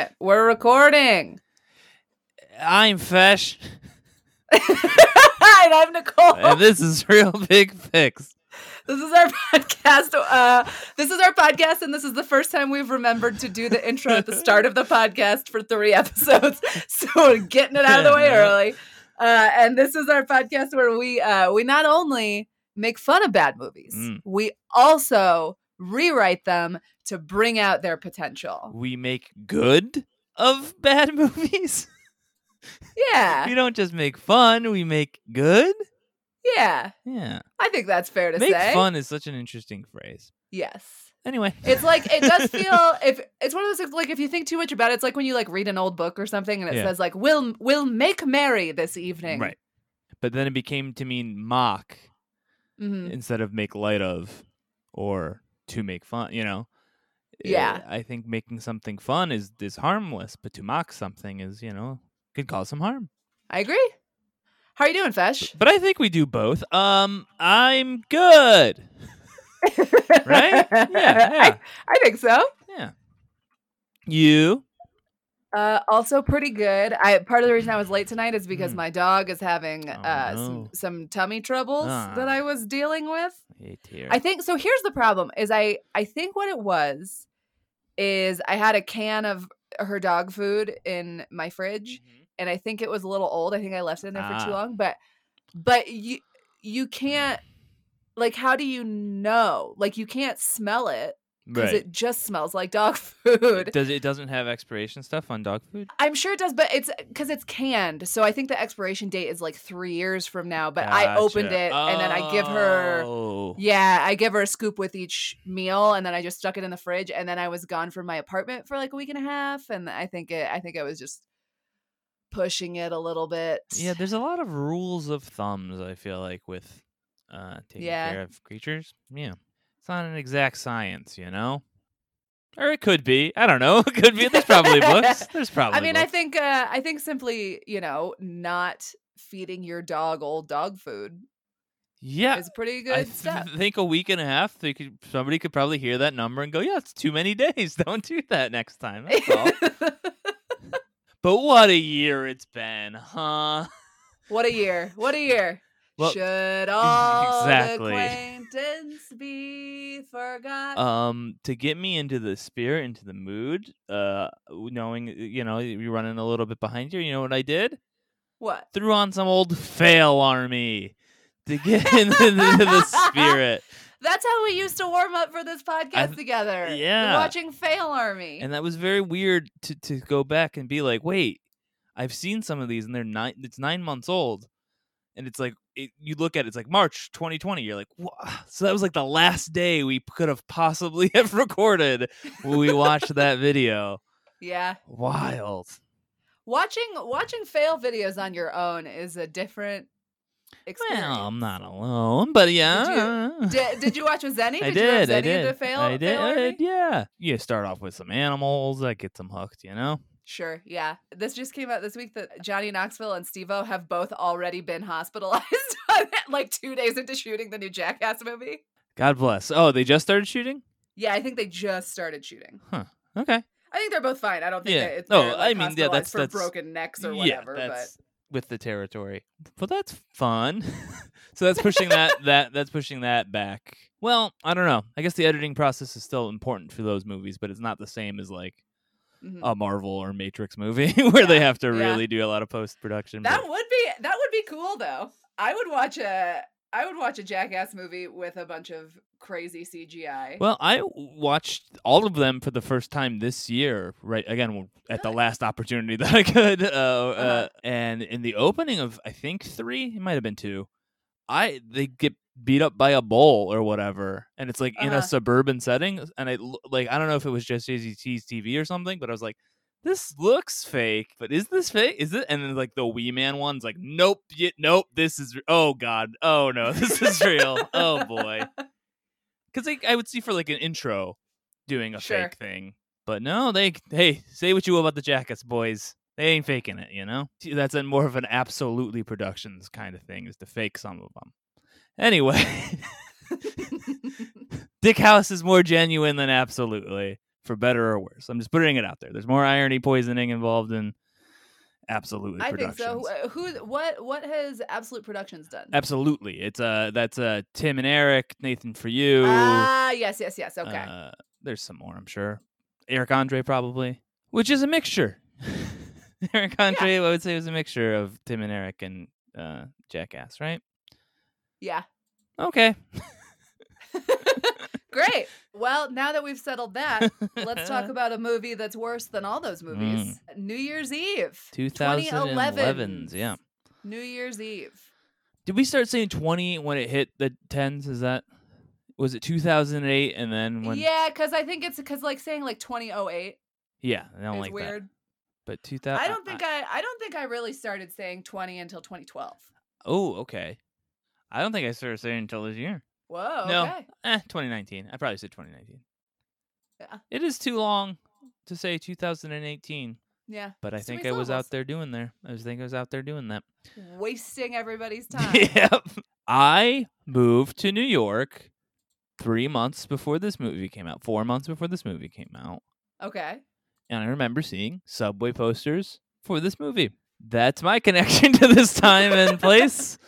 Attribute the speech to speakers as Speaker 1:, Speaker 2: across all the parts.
Speaker 1: it. We're recording.
Speaker 2: I'm Fesh,
Speaker 1: and I'm Nicole.
Speaker 2: and this is Real Big Fix.
Speaker 1: This is our podcast. Uh, this is our podcast, and this is the first time we've remembered to do the intro at the start of the podcast for three episodes. So we're getting it out of the way early. Uh, and this is our podcast where we uh, we not only make fun of bad movies,
Speaker 2: Mm.
Speaker 1: we also rewrite them to bring out their potential.
Speaker 2: We make good of bad movies.
Speaker 1: Yeah,
Speaker 2: we don't just make fun, we make good.
Speaker 1: yeah.
Speaker 2: Yeah.
Speaker 1: I think that's fair to
Speaker 2: Make
Speaker 1: say.
Speaker 2: fun is such an interesting phrase.
Speaker 1: Yes.
Speaker 2: Anyway.
Speaker 1: It's like it does feel if it's one of those things like if you think too much about it, it's like when you like read an old book or something and it
Speaker 2: Yeah.
Speaker 1: says like we'll we'll make merry this evening.
Speaker 2: Right. But then it became to mean mock
Speaker 1: Mhm.
Speaker 2: instead of make light of or to make fun, you know.
Speaker 1: Yeah.
Speaker 2: Uh, I think making something fun is is harmless, but to mock something is, you know, could cause some harm.
Speaker 1: I agree. How are you doing, Fesh?
Speaker 2: But I think we do both. Um, I'm good. Right? Yeah, yeah.
Speaker 1: I, I think so.
Speaker 2: Yeah. You?
Speaker 1: Uh, also pretty good. I part of the reason I was late tonight is because
Speaker 2: Mm.
Speaker 1: my dog is having
Speaker 2: Oh,
Speaker 1: uh
Speaker 2: no.
Speaker 1: some, some tummy troubles that
Speaker 2: Ah.
Speaker 1: I was dealing with. I think so. Here's the problem: is I I think what it was is I had a can of her dog food in my fridge,
Speaker 2: Mhm.
Speaker 1: and I think it was a little old. I think I left it in there for too
Speaker 2: Ah.
Speaker 1: long. But but you you can't like how do you know? Like you can't smell it because
Speaker 2: right.
Speaker 1: it just smells like dog food.
Speaker 2: Does it doesn't have expiration stuff on dog food?
Speaker 1: I'm sure it does, but it's because it's canned. So I think the expiration date is like three years from now. But I opened
Speaker 2: Gotcha.
Speaker 1: it and then I give her.
Speaker 2: Oh.
Speaker 1: Yeah, I give her a scoop with each meal, and then I just stuck it in the fridge, and then I was gone from my apartment for like a week and a half, and I think it, I think I was just pushing it a little bit.
Speaker 2: Yeah, there's a lot of rules of thumbs. I feel like with uh taking
Speaker 1: Yeah.
Speaker 2: care of creatures. Yeah, not an exact science, you know. Or it could be. I don't know. It could be. There's probably books. There's probably.
Speaker 1: I mean, I think, uh, I think simply, you know, not feeding your dog old dog food
Speaker 2: Yeah.
Speaker 1: is pretty
Speaker 2: I
Speaker 1: good
Speaker 2: th-
Speaker 1: stuff.
Speaker 2: think a week and a half. They could somebody could probably hear that number and go, "Yeah, it's too many days. Don't do that next time." That's all. but what a year it's been, huh?
Speaker 1: what a year! What a year!
Speaker 2: Well,
Speaker 1: Should all
Speaker 2: exactly.
Speaker 1: Acquaintance be forgot?
Speaker 2: um to get me into the spirit into the mood uh knowing you know you're running a little bit behind here you know what i did
Speaker 1: what?
Speaker 2: threw on some old fail army to get into the, the spirit
Speaker 1: That's how we used to warm up for this podcast
Speaker 2: th-
Speaker 1: together.
Speaker 2: yeah.
Speaker 1: Watching Fail Army.
Speaker 2: and that was very weird to to go back and be like wait i've seen some of these and they're nine it's nine months old and it's like it, you look at it, it's like march 2020 you're like "Wha-" so that was like the last day we could have possibly have recorded when we watched that video
Speaker 1: yeah.
Speaker 2: wild
Speaker 1: Watching watching fail videos on your own is a different experience.
Speaker 2: Well, I'm not alone, but yeah.
Speaker 1: Did, did you watch with Zenny?
Speaker 2: I
Speaker 1: Did, you
Speaker 2: did. I did.
Speaker 1: fail?
Speaker 2: I did.
Speaker 1: Fail Army?
Speaker 2: Yeah. You start off with some animals that get them hooked, you know?
Speaker 1: Sure, yeah. This just came out this week that Johnny Knoxville and Steve-O have both already been hospitalized like two days into shooting the new Jackass movie.
Speaker 2: God bless. Oh, they just started shooting?
Speaker 1: Yeah, I think they just started shooting. Huh.
Speaker 2: Okay.
Speaker 1: I think they're both fine. I don't think
Speaker 2: Yeah.
Speaker 1: that it's
Speaker 2: No, oh,
Speaker 1: they're,
Speaker 2: I mean, yeah, that's-
Speaker 1: for
Speaker 2: that's-
Speaker 1: broken necks or whatever.
Speaker 2: yeah, that's with the territory. Well, that's fun. so that's pushing that that that's pushing that back. Well, I don't know. I guess the editing process is still important for those movies, but it's not the same as like
Speaker 1: but mhm.
Speaker 2: a Marvel or Matrix movie where they have to
Speaker 1: yeah.
Speaker 2: really do a lot of post production.
Speaker 1: that would be that would be cool though. I would watch a I would watch a Jackass movie with a bunch of crazy CGI.
Speaker 2: Well, I watched all of them for the first time this year, right? Again, at the last opportunity that I could. Uh, uh,
Speaker 1: Uh-huh.
Speaker 2: and in the opening of, I think three, it might have been two. I they get beat up by a bull or whatever, and it's like in
Speaker 1: Uh-huh.
Speaker 2: a suburban setting. And I like, I don't know if it was just JZT's TV or something, but I was like, this looks fake, but is this fake? Is it? And then like the Wee Man one's like, nope, y- nope, this is. r- Oh God, oh no, this is real. oh boy because like, I would see for like an intro doing a
Speaker 1: Sure.
Speaker 2: fake thing, but no, they hey say what you will about the Jackass, boys, they ain't faking it, you know. That's a more of an absolutely productions kind of thing, is to fake some of them. Anyway, Dickhouse is more genuine than absolutely. for better or worse. I'm just putting it out there. There's more irony poisoning involved in absolutely productions.
Speaker 1: I think so. Who, what what has Absolute Productions done?
Speaker 2: Absolutely, it's uh that's uh Tim and Eric, Nathan for you.
Speaker 1: Ah, yes, yes, yes. Okay.
Speaker 2: Uh, there's some more, I'm sure. Eric Andre probably, which is a mixture. Eric Andre, I would say, was a mixture of Tim and Eric and uh, Jackass, right?
Speaker 1: yeah.
Speaker 2: Okay.
Speaker 1: Great. Well, now that we've settled that, let's talk about a movie that's worse than all those movies.
Speaker 2: Mm.
Speaker 1: New Year's Eve.
Speaker 2: 2011s, yeah.
Speaker 1: New Year's Eve.
Speaker 2: Did we start saying 20 when it hit the 10s? Is that was it 2008 and then when
Speaker 1: Yeah, because I think it's because like saying like 2008
Speaker 2: Yeah, I don't
Speaker 1: is
Speaker 2: like that. But 2000
Speaker 1: I don't think I, I don't think I really started saying 20 until 2012.
Speaker 2: Oh, okay. I don't think I started saying until this year.
Speaker 1: Whoa.
Speaker 2: No.
Speaker 1: Okay.
Speaker 2: Eh, 2019. I probably said 2019.
Speaker 1: Yeah.
Speaker 2: It is too long to say 2018,
Speaker 1: Yeah.
Speaker 2: but I
Speaker 1: It's
Speaker 2: think I was out there doing there. I was think I was out there doing that.
Speaker 1: Wasting everybody's time.
Speaker 2: yep. I moved to New York 3 months before this movie came out. 4 months before this movie came out.
Speaker 1: Okay.
Speaker 2: And I remember seeing subway posters for this movie. That's my connection to this time and place.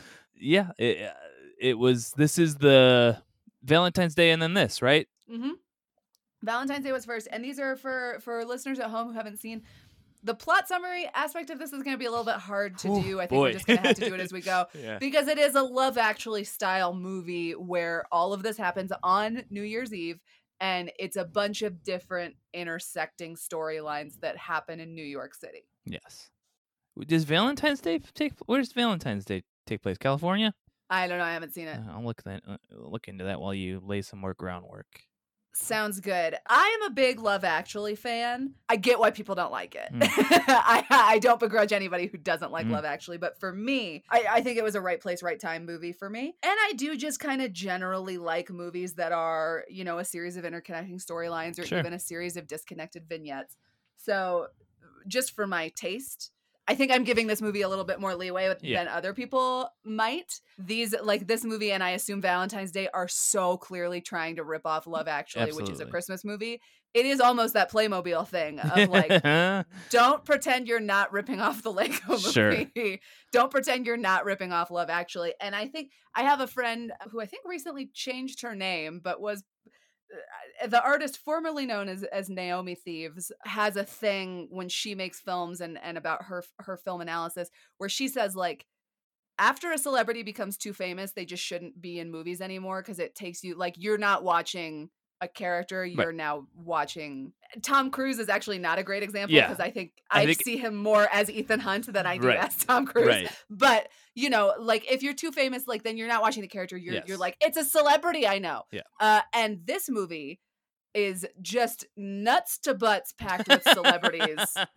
Speaker 2: Yeah, it, uh, it was this is the Valentine's Day and then this, right?
Speaker 1: Mm-hmm. Valentine's Day was first, and these are for for listeners at home who haven't seen. The plot summary aspect of this is going to be a little bit hard to
Speaker 2: Ooh,
Speaker 1: do. I think
Speaker 2: boy.
Speaker 1: we're just going to have to do it as we go
Speaker 2: Yeah.
Speaker 1: because it is a Love Actually style movie where all of this happens on New Year's Eve, and it's a bunch of different intersecting storylines that happen in New York City.
Speaker 2: Yes. Does Valentine's Day take where's Valentine's Day take place? California?
Speaker 1: I don't know. I haven't seen it.
Speaker 2: Uh, I'll look that uh, look into that while you lay some more groundwork.
Speaker 1: Sounds good. I am a big Love Actually fan. I get why people don't like it.
Speaker 2: Mm.
Speaker 1: I, I don't begrudge anybody who doesn't like
Speaker 2: Mm.
Speaker 1: Love Actually, but for me, I, I think it was a right place, right time movie for me. And I do just kind of generally like movies that are, you know, a series of interconnecting storylines or
Speaker 2: Sure.
Speaker 1: even a series of disconnected vignettes. So, just for my taste, I think I'm giving this movie a little bit more leeway
Speaker 2: Yeah.
Speaker 1: than other people might. These, like this movie, and I assume Valentine's Day, are so clearly trying to rip off Love Actually, which is a Christmas movie. It is almost that Playmobil thing of like, don't pretend you're not ripping off the Lego movie.
Speaker 2: Sure.
Speaker 1: don't pretend you're not ripping off Love Actually. And I think I have a friend who I think recently changed her name, but was Uh, the artist formerly known as as Naomi Thieves has a thing when she makes films and and about her her film analysis where she says like after a celebrity becomes too famous they just shouldn't be in movies anymore because it takes you like you're not watching a character you're now watching Tom Cruise is actually not a great example
Speaker 2: Yeah.
Speaker 1: because I think
Speaker 2: I
Speaker 1: I,
Speaker 2: think-
Speaker 1: see him more as Ethan Hunt than I do
Speaker 2: Right.
Speaker 1: as Tom Cruise
Speaker 2: right.
Speaker 1: but you know like if you're too famous like then you're not watching the character you're you're like it's a celebrity i know
Speaker 2: Yeah.
Speaker 1: uh and this movie is just nuts to butts packed with celebrities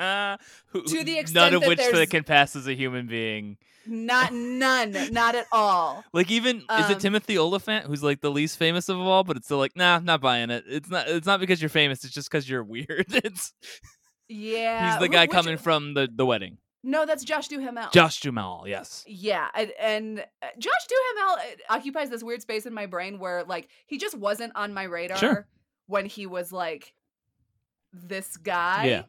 Speaker 2: Who-
Speaker 1: To the extent none
Speaker 2: of
Speaker 1: that
Speaker 2: which that can pass as a human being.
Speaker 1: not none not at all
Speaker 2: Like even is
Speaker 1: Um,
Speaker 2: it Timothy Olyphant who's like the least famous of all, but it's still like nah, not buying it. It's not. It's not because you're famous. It's just because you're weird. It's
Speaker 1: yeah
Speaker 2: he's the guy
Speaker 1: which-
Speaker 2: coming from the the wedding.
Speaker 1: no that's josh duhamel
Speaker 2: Josh Duhamel, Yes.
Speaker 1: yeah and, and uh, josh duhamel uh, occupies this weird space in my brain where like he just wasn't on my radar when he was like this guy
Speaker 2: Yeah.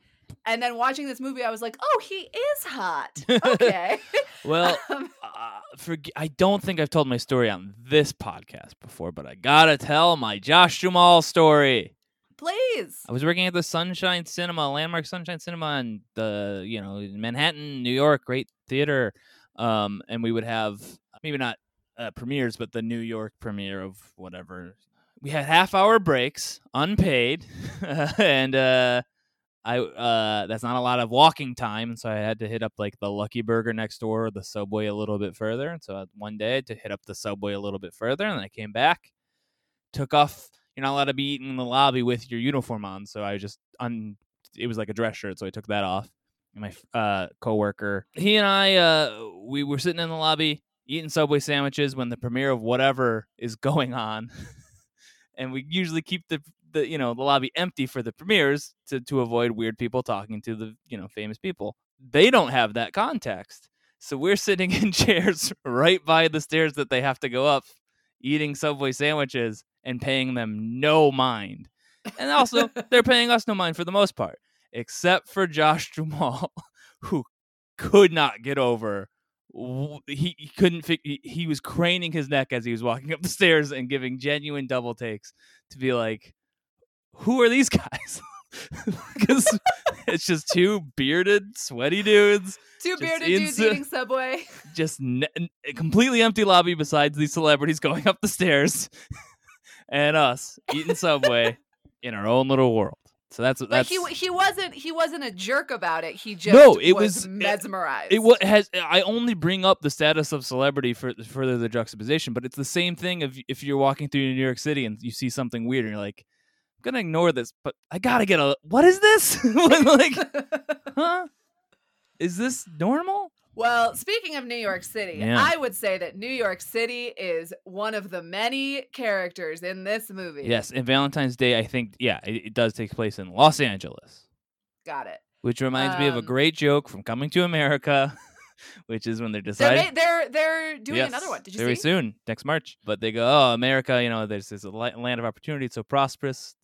Speaker 1: and then watching this movie i was like oh he is hot okay
Speaker 2: Well,
Speaker 1: Um,
Speaker 2: uh, forg I don't think I've told my story on this podcast before, but I gotta tell my Josh Duhamel story.
Speaker 1: please
Speaker 2: I was working at the Sunshine Cinema, Landmark Sunshine Cinema in the, you know, Manhattan, New York, great theater. Um, and we would have maybe not uh, premieres, but the New York premiere of whatever. We had half hour breaks, unpaid, and uh, I uh, that's not a lot of walking time, so I had to hit up like the Lucky Burger next door, or the Subway a little bit further. And so one day to hit up the Subway a little bit further, and then I came back, took off. You're not allowed to be eating in the lobby with your uniform on, so I just un. It was like a dress shirt, so I took that off. And my uh, coworker, he and I, uh, we were sitting in the lobby eating Subway sandwiches when the premiere of whatever is going on, and we usually keep the the you know the lobby empty for the premieres to to avoid weird people talking to the you know famous people. They don't have that context, so we're sitting in chairs right by the stairs that they have to go up, eating Subway sandwiches and paying them no mind. And also, they're paying us no mind for the most part, except for Josh Duhamel, who could not get over. He, he couldn't. Fi- he, he was craning his neck as he was walking up the stairs and giving genuine double takes to be like, "Who are these guys?" Because it's just two bearded, sweaty dudes,
Speaker 1: Two bearded dudes eating Subway.
Speaker 2: just ne- completely empty lobby besides these celebrities going up the stairs, and us eating Subway in our own little world. So that's
Speaker 1: But
Speaker 2: that's
Speaker 1: he he wasn't he wasn't a jerk about it. He just
Speaker 2: No, it
Speaker 1: was,
Speaker 2: was- eh,
Speaker 1: mesmerized.
Speaker 2: it was has I only bring up the status of celebrity for further the juxtaposition, but it's the same thing if if you're walking through New York City and you see something weird and you're like, I'm gonna ignore this, but I gotta get a what is this? like, huh? Is this normal?
Speaker 1: Well, speaking of New York City,
Speaker 2: Yeah.
Speaker 1: I would say that New York City is one of the many characters in this movie.
Speaker 2: Yes, and Valentine's Day, I think, yeah, it, it does take place in Los Angeles.
Speaker 1: got it.
Speaker 2: which reminds me of a
Speaker 1: Um,
Speaker 2: great joke from Coming to America, which is when they're deciding.
Speaker 1: they're they're doing
Speaker 2: Yes,
Speaker 1: another one. Did you
Speaker 2: very
Speaker 1: see?
Speaker 2: soon next March. But they go, oh, America, you know, there's this a land of opportunity. It's so prosperous.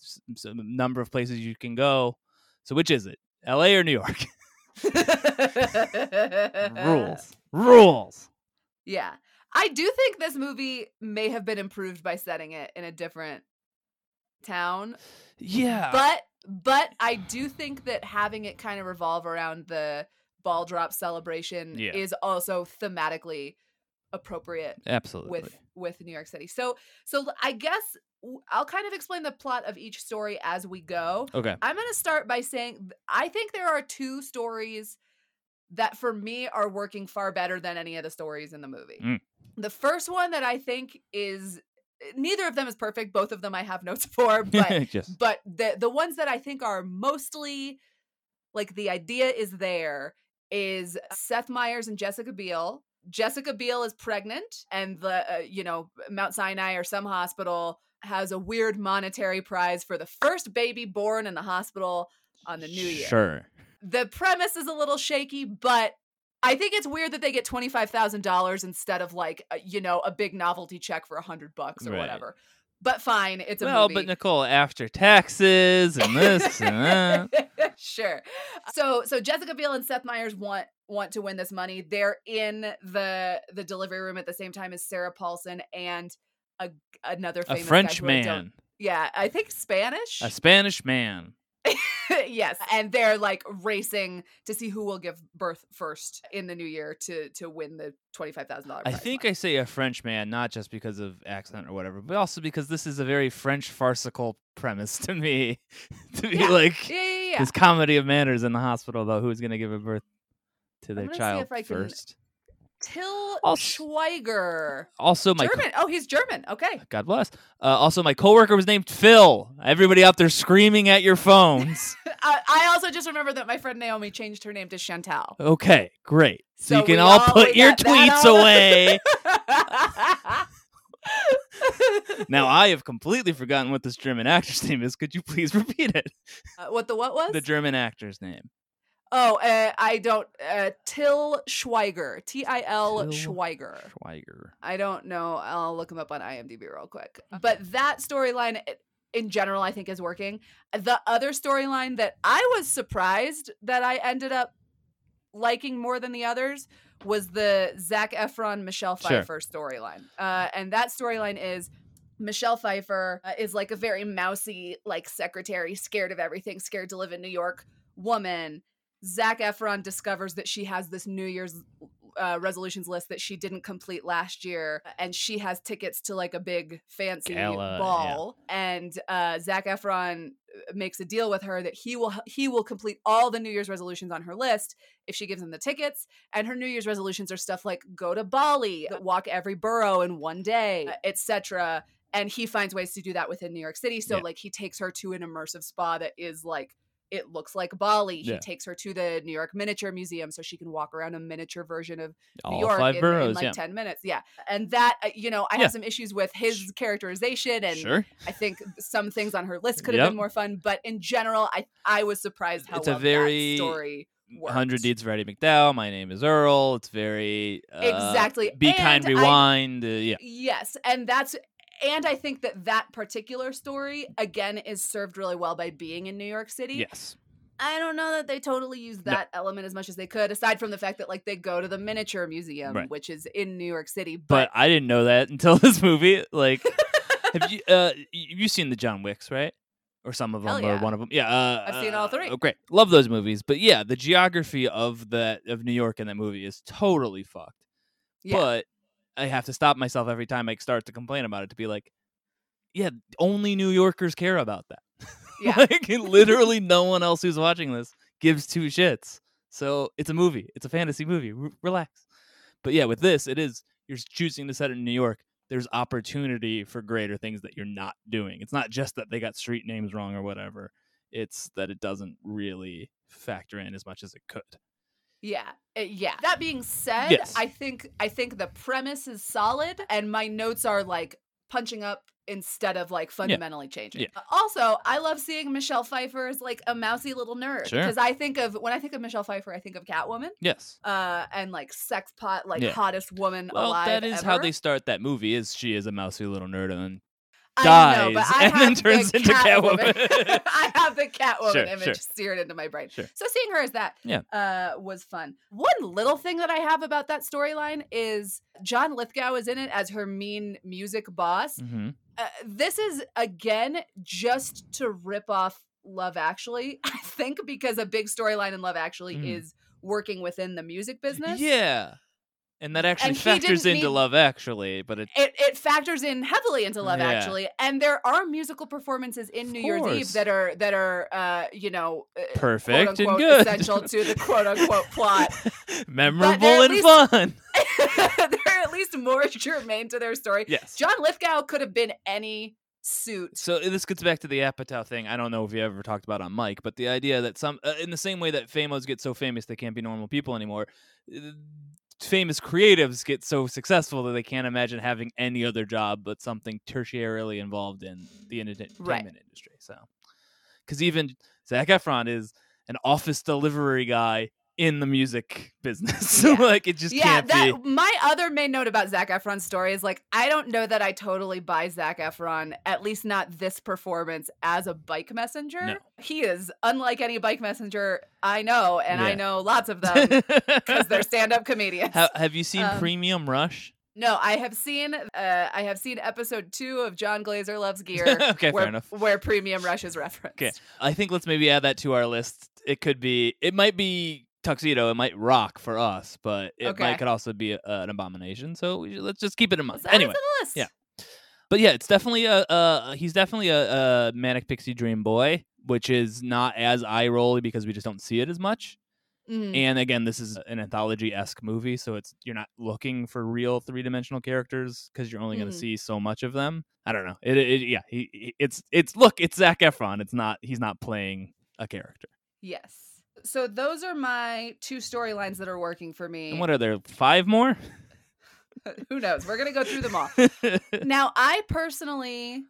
Speaker 2: a number of places you can go. So which is it, L.A. or New York? Rules, rules.
Speaker 1: Yeah. I do think this movie may have been improved by setting it in a different town.
Speaker 2: Yeah,
Speaker 1: But but I do think that having it kind of revolve around the ball drop celebration
Speaker 2: Yeah.
Speaker 1: is also thematically appropriate
Speaker 2: absolutely.
Speaker 1: with with New York City. So so i guess I'll kind of explain the plot of each story as we go.
Speaker 2: okay,
Speaker 1: I'm going to start by saying I think there are two stories that for me are working far better than any of the stories in the movie.
Speaker 2: Mm.
Speaker 1: The first one that I think is neither of them is perfect, both of them I have notes for, but
Speaker 2: just
Speaker 1: but the the ones that I think are mostly like the idea is there is Seth Meyers and Jessica Biel. Jessica Biel is pregnant, and the uh, you know Mount Sinai or some hospital has a weird monetary prize for the first baby born in the hospital on the new year.
Speaker 2: Sure.
Speaker 1: The premise is a little shaky, but I think it's weird that they get twenty five thousand dollars instead of like you know a big novelty check for a hundred bucks or
Speaker 2: Right.
Speaker 1: whatever. But fine, it's a
Speaker 2: Well,
Speaker 1: movie.
Speaker 2: but Nicole, after taxes and this and that.
Speaker 1: sure. So so Jessica Biel and Seth Meyers want want to win this money. They're in the the delivery room at the same time as Sarah Paulson and a another
Speaker 2: a
Speaker 1: famous guy
Speaker 2: French man,
Speaker 1: Yeah, I think Spanish.
Speaker 2: a Spanish man.
Speaker 1: yes, and they're like racing to see who will give birth first in the new year to to win the twenty five thousand dollars.
Speaker 2: I think I say a French man not just because of accent or whatever, but also because this is a very French farcical premise to me. to be
Speaker 1: Yeah.
Speaker 2: like
Speaker 1: yeah yeah yeah.
Speaker 2: this comedy of manners in the hospital about who's going to give a birth to their child
Speaker 1: I can-
Speaker 2: first.
Speaker 1: Till
Speaker 2: Also-
Speaker 1: Schweiger.
Speaker 2: Also, my co-
Speaker 1: German. Oh, he's German. Okay.
Speaker 2: God bless. Uh, also, my coworker was named Phil. Everybody out there screaming at your phones.
Speaker 1: I, I also just remember that my friend Naomi changed her name to Chantal.
Speaker 2: Okay, great. So, you can all
Speaker 1: all-
Speaker 2: put your tweets away. now, I have completely forgotten what this German actor's name is. Could you please repeat it?
Speaker 1: Uh, what the what was?
Speaker 2: The German actor's name.
Speaker 1: Oh, uh, I don't. Uh, Till Schweiger. T I L Schweiger.
Speaker 2: Schweiger.
Speaker 1: I don't know. I'll look him up on IMDb real quick. But that storyline in general, I think, is working. The other storyline that I was surprised that I ended up liking more than the others was the Zac Efron Michelle
Speaker 2: Sure.
Speaker 1: Pfeiffer storyline. Uh, and that storyline is Michelle Pfeiffer uh, is like a very mousy, like secretary, scared of everything, scared to live in New York woman. Zac Efron discovers that she has this New Year's uh, resolutions list that she didn't complete last year, and she has tickets to like a big fancy
Speaker 2: Gala, yeah.
Speaker 1: ball. And uh, Zac Efron uh, makes a deal with her that he will he will complete all the New Year's resolutions on her list if she gives him the tickets. And her New Year's resolutions are stuff like go to Bali, walk every borough in one day, etc. And he finds ways to do that within New York City. So
Speaker 2: Yeah.
Speaker 1: like he takes her to an immersive spa that is like it looks like Bali. He takes her to the New York Miniature Museum so she can walk around a miniature version of
Speaker 2: All
Speaker 1: New York
Speaker 2: five
Speaker 1: in, in, like
Speaker 2: yeah.
Speaker 1: 10 minutes. Yeah. And that, uh, you know, I
Speaker 2: Yeah.
Speaker 1: have some issues with his characterization and
Speaker 2: sure.
Speaker 1: I think some things on her list could have
Speaker 2: Yep.
Speaker 1: been more fun, but in general, I I was surprised how
Speaker 2: It's a
Speaker 1: well
Speaker 2: very
Speaker 1: that story worked.
Speaker 2: 100 Deeds of Eddie McDowd. My name is Earl. It's very. Uh,
Speaker 1: Exactly.
Speaker 2: Be kind,
Speaker 1: And I-
Speaker 2: rewind. uh, yeah.
Speaker 1: Yes, and that's and I think that that particular story again is served really well by being in New York City.
Speaker 2: Yes.
Speaker 1: I don't know that they totally use
Speaker 2: No.
Speaker 1: that element as much as they could, aside from the fact that like they go to the miniature museum,
Speaker 2: Right.
Speaker 1: which is in New York City.
Speaker 2: But
Speaker 1: But,
Speaker 2: I didn't know that until this movie. Like, have you uh you've seen the John Wicks, right? Or some of them,
Speaker 1: Hell
Speaker 2: or one of them. Yeah, uh,
Speaker 1: I've seen all
Speaker 2: uh,
Speaker 1: three.
Speaker 2: Oh, great, love those movies. But yeah, the geography of that of New York in that movie is totally fucked.
Speaker 1: yeah,
Speaker 2: But I have to stop myself every time I start to complain about it to be like, yeah, only New Yorkers care about that.
Speaker 1: Yeah.
Speaker 2: like literally, no one else who's watching this gives two shits. So it's a movie. It's a fantasy movie. R- relax. But yeah, with this, it is you're choosing to set it in New York. There's opportunity for greater things that you're not doing. It's not just that they got street names wrong or whatever. It's that it doesn't really factor in as much as it could.
Speaker 1: Yeah, uh, yeah. That being said,
Speaker 2: Yes.
Speaker 1: I think I think the premise is solid, and my notes are like punching up instead of like fundamentally changing.
Speaker 2: Yeah.
Speaker 1: Uh, Also, I love seeing Michelle Pfeiffer as like a mousy little nerd
Speaker 2: Sure.
Speaker 1: because I think of when I think of Michelle Pfeiffer, I think of Catwoman.
Speaker 2: Yes.
Speaker 1: uh, and like sex pot, like
Speaker 2: Yeah.
Speaker 1: hottest woman
Speaker 2: Well,
Speaker 1: alive.
Speaker 2: that is how they start that movie. Is she is a mousy little nerd and
Speaker 1: I know,
Speaker 2: dies and then
Speaker 1: have the
Speaker 2: turns into Catwoman.
Speaker 1: I have the Catwoman
Speaker 2: Sure,
Speaker 1: image
Speaker 2: sure.
Speaker 1: seared into my brain.
Speaker 2: Sure.
Speaker 1: So seeing her as that,
Speaker 2: Yeah.
Speaker 1: uh, was fun. One little thing that I have about that storyline is John Lithgow is in it as her mean music boss.
Speaker 2: hmm
Speaker 1: Uh, this is again just to rip off Love Actually. I think because a big storyline in Love Actually
Speaker 2: Mm.
Speaker 1: is working within the music business.
Speaker 2: Yeah. And that actually
Speaker 1: And
Speaker 2: factors into
Speaker 1: need-
Speaker 2: Love Actually, but it
Speaker 1: it, it factors in heavily into love
Speaker 2: Yeah.
Speaker 1: actually and there are musical performances in
Speaker 2: Of
Speaker 1: new year's eve that are that are uh you know uh,
Speaker 2: perfect and good.
Speaker 1: essential to the quote-unquote plot
Speaker 2: Memorable and
Speaker 1: least-
Speaker 2: fun.
Speaker 1: they're at least more germane to their story
Speaker 2: Yes.
Speaker 1: john lithgow could have been any suit
Speaker 2: So this gets back to the Apatow thing. I don't know if you ever talked about on mic, but the idea that some, uh, in the same way that famos get so famous they can't be normal people anymore, famous creatives get so successful that they can't imagine having any other job but something tertiarily involved in the entertainment
Speaker 1: Right.
Speaker 2: industry. So, because even Zac Efron is an office delivery guy in the music business, so
Speaker 1: Yeah.
Speaker 2: like it just
Speaker 1: yeah that
Speaker 2: be.
Speaker 1: my other main note about zac efron's story is like i don't know that i totally buy zac efron at least not this performance as a bike messenger
Speaker 2: No.
Speaker 1: he is unlike any bike messenger i know and i know lots of them because they're stand-up comedians.
Speaker 2: Ha- have you seen
Speaker 1: Um,
Speaker 2: Premium Rush?
Speaker 1: no, I have seen uh, I have seen episode two of Jon Glaser Loves Gear.
Speaker 2: Okay, fair
Speaker 1: where,
Speaker 2: enough.
Speaker 1: Where Premium Rush is referenced.
Speaker 2: Okay. I think let's maybe add that to our list. It could be, it might be tuxedo. It might rock for us, but it
Speaker 1: Okay.
Speaker 2: might could also be a, an abomination. So we should, let's just keep it in mind.
Speaker 1: Let's
Speaker 2: Anyway, yeah. but yeah, it's definitely a, uh, he's definitely a, a manic pixie dream boy, which is not as eye rolly because we just don't see it as much.
Speaker 1: Mhm.
Speaker 2: And again, this is an anthology esque movie, so it's you're not looking for real three dimensional characters because you're only going to see so much of them. I don't know. It, it yeah, he, he- it's it's look, it's Zac Efron. It's not he's not playing a character.
Speaker 1: Yes. So those are my two storylines that are working for me.
Speaker 2: And what are there five more?
Speaker 1: Who knows? We're gonna go through them all. now, I personally,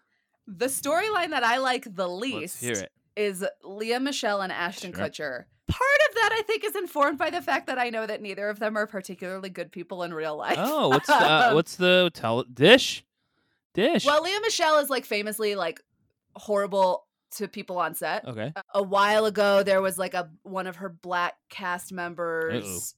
Speaker 1: the storyline that I like the least is Lea Michele and Ashton
Speaker 2: Sure.
Speaker 1: Kutcher. Part of that, I think, is informed by the fact that I know that neither of them are particularly good people in real life.
Speaker 2: Oh, what's the, uh, what's the tell dish? Dish.
Speaker 1: Well, Lea Michele is like famously like horrible to people on set.
Speaker 2: okay.
Speaker 1: A- A while ago, there was like a one of her black cast members.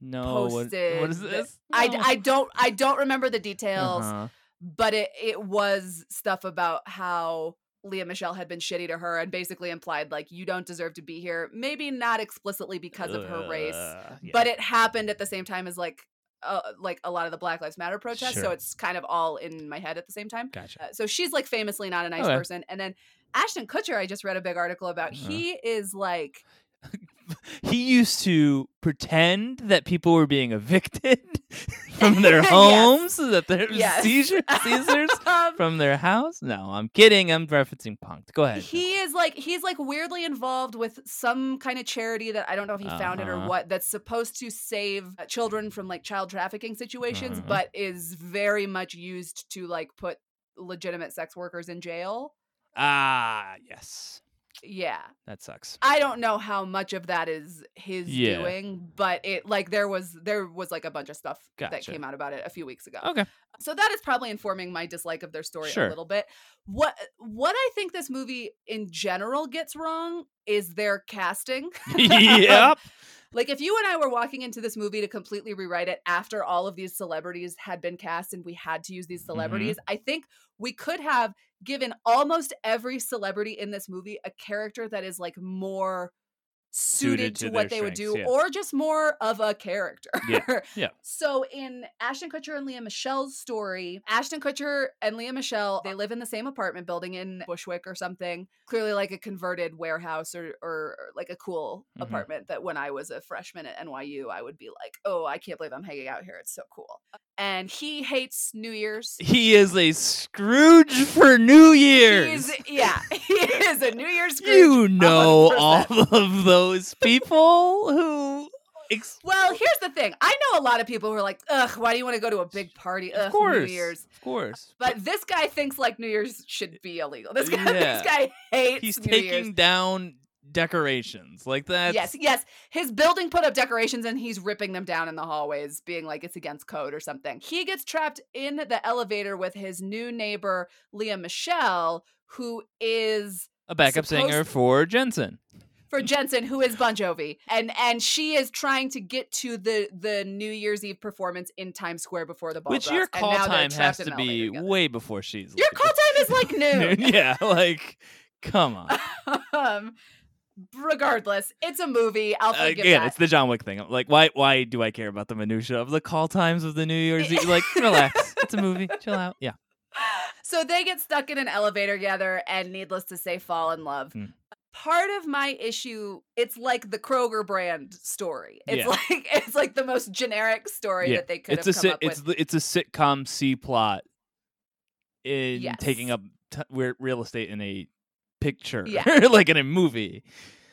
Speaker 2: No. What, what
Speaker 1: posted
Speaker 2: is this?
Speaker 1: I,
Speaker 2: No.
Speaker 1: I don't I don't remember the details,
Speaker 2: Uh-huh.
Speaker 1: but it it was stuff about how Lea Michele had been shitty to her and basically implied like you don't deserve to be here. Maybe not explicitly because of her race,
Speaker 2: Uh, yeah.
Speaker 1: but it happened at the same time as like uh, like a lot of the Black Lives Matter protests. So it's kind of all in my head at the same time.
Speaker 2: gotcha.
Speaker 1: Uh, so she's like famously not a nice
Speaker 2: Okay.
Speaker 1: person. And then Ashton Kutcher, I just read a big article about.
Speaker 2: Uh-huh.
Speaker 1: He is like,
Speaker 2: he used to pretend that people were being evicted from their
Speaker 1: Yes.
Speaker 2: homes, so that there was
Speaker 1: Yes.
Speaker 2: seizure, seizures
Speaker 1: um,
Speaker 2: from their house. No, I'm kidding. I'm referencing Punk'd. Go ahead.
Speaker 1: he is like he's like weirdly involved with some kind of charity that I don't know if he founded or
Speaker 2: Uh-huh.
Speaker 1: what that's supposed to save uh, children from like child trafficking situations,
Speaker 2: Uh-huh.
Speaker 1: but is very much used to like put legitimate sex workers in jail.
Speaker 2: Ah, yes.
Speaker 1: Yeah.
Speaker 2: That sucks.
Speaker 1: I don't know how much of that is his
Speaker 2: Yeah.
Speaker 1: doing, but it like there was there was like a bunch of stuff that
Speaker 2: Gotcha.
Speaker 1: came out about it a few weeks ago.
Speaker 2: Okay.
Speaker 1: So that is probably informing my dislike of their story
Speaker 2: Sure.
Speaker 1: a little bit. What what I think this movie in general gets wrong is their casting.
Speaker 2: yep.
Speaker 1: Like if you and I were walking into this movie to completely rewrite it after all of these celebrities had been cast and we had to use these
Speaker 2: Mm-hmm.
Speaker 1: celebrities, I think we could have given almost every celebrity in this movie a character that is like more suited,
Speaker 2: Suited
Speaker 1: to,
Speaker 2: to
Speaker 1: what they would do
Speaker 2: yeah.
Speaker 1: or just more of a character.
Speaker 2: Yeah, yeah.
Speaker 1: So in Ashton Kutcher and Lea Michele's story, Ashton Kutcher and Lea Michele, they live in the same apartment building in Bushwick or something. Clearly like a converted warehouse or or like a cool
Speaker 2: Mhm.
Speaker 1: apartment that when I was a freshman at NYU, I would be like, "Oh, I can't believe I'm hanging out here. It's so cool." And he hates New Year's.
Speaker 2: He is a Scrooge for New Year's.
Speaker 1: He's yeah, he is a New Year's Scrooge.
Speaker 2: you know
Speaker 1: 100%.
Speaker 2: all of those people who. Ex-
Speaker 1: Well, here's the thing. I know a lot of people who are like, "Ugh, why do you want to go to a big party? Ugh,
Speaker 2: of course.
Speaker 1: New Year's."
Speaker 2: Of course.
Speaker 1: But this guy thinks like New Year's should be illegal. This uh, guy,
Speaker 2: Yeah.
Speaker 1: this guy hates
Speaker 2: he's
Speaker 1: New
Speaker 2: taking
Speaker 1: Year's.
Speaker 2: down decorations. Like that.
Speaker 1: Yes, yes. His building put up decorations and he's ripping them down in the hallways, being like it's against code or something. He gets trapped in the elevator with his new neighbor, Lea Michele, who is
Speaker 2: A backup singer for Jensen.
Speaker 1: for Jensen, who is Bon Jovi, and and she is trying to get to the the New Year's Eve performance in Times Square before the ball
Speaker 2: Which
Speaker 1: drops,
Speaker 2: your call time has to be way before she's.
Speaker 1: Your
Speaker 2: leaving.
Speaker 1: call time is like noon.
Speaker 2: yeah, like, come on.
Speaker 1: um, regardless, it's a movie. I'll forgive
Speaker 2: Again,
Speaker 1: that.
Speaker 2: it's the John Wick thing. I'm Like, why? Why do I care about the minutia of the call times of the New Year's Eve? Like, relax. It's a movie. Chill out. Yeah.
Speaker 1: so they get stuck in an elevator together, and needless to say, fall in love.
Speaker 2: Hmm.
Speaker 1: Part of my issue, it's like the Kroger brand story. It's
Speaker 2: Yeah.
Speaker 1: like it's like the most generic story
Speaker 2: Yeah.
Speaker 1: that they could
Speaker 2: It's a
Speaker 1: have come
Speaker 2: sit,
Speaker 1: up
Speaker 2: it's
Speaker 1: with.
Speaker 2: it's a sitcom C plot in taking up t- real estate in a picture,
Speaker 1: Yeah.
Speaker 2: like in a movie.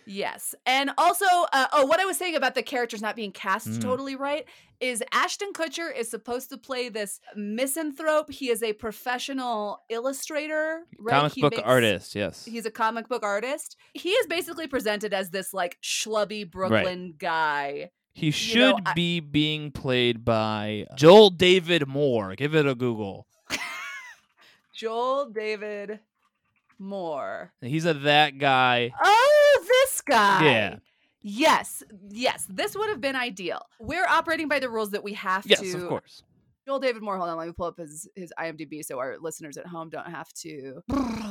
Speaker 1: Yes. And also, uh, oh, what I was saying about the characters not being cast
Speaker 2: Mhm.
Speaker 1: totally right is Ashton Kutcher is supposed to play this misanthrope. He is a professional illustrator, right?
Speaker 2: Comic
Speaker 1: He
Speaker 2: book
Speaker 1: makes-
Speaker 2: artist. Yes.
Speaker 1: He's a comic book artist. He is basically presented as this like schlubby Brooklyn guy.
Speaker 2: He should
Speaker 1: know, I-
Speaker 2: be being played by Joel David Moore. Give it a Google.
Speaker 1: Joel David Moore.
Speaker 2: He's a that guy.
Speaker 1: Oh, this guy.
Speaker 2: Yeah.
Speaker 1: Yes, yes, this would have been ideal. We're operating by the rules that we have
Speaker 2: Yes,
Speaker 1: to
Speaker 2: of course.
Speaker 1: Joel David Moore. Hold on, let me pull up his his IMDb so our listeners at home don't have to.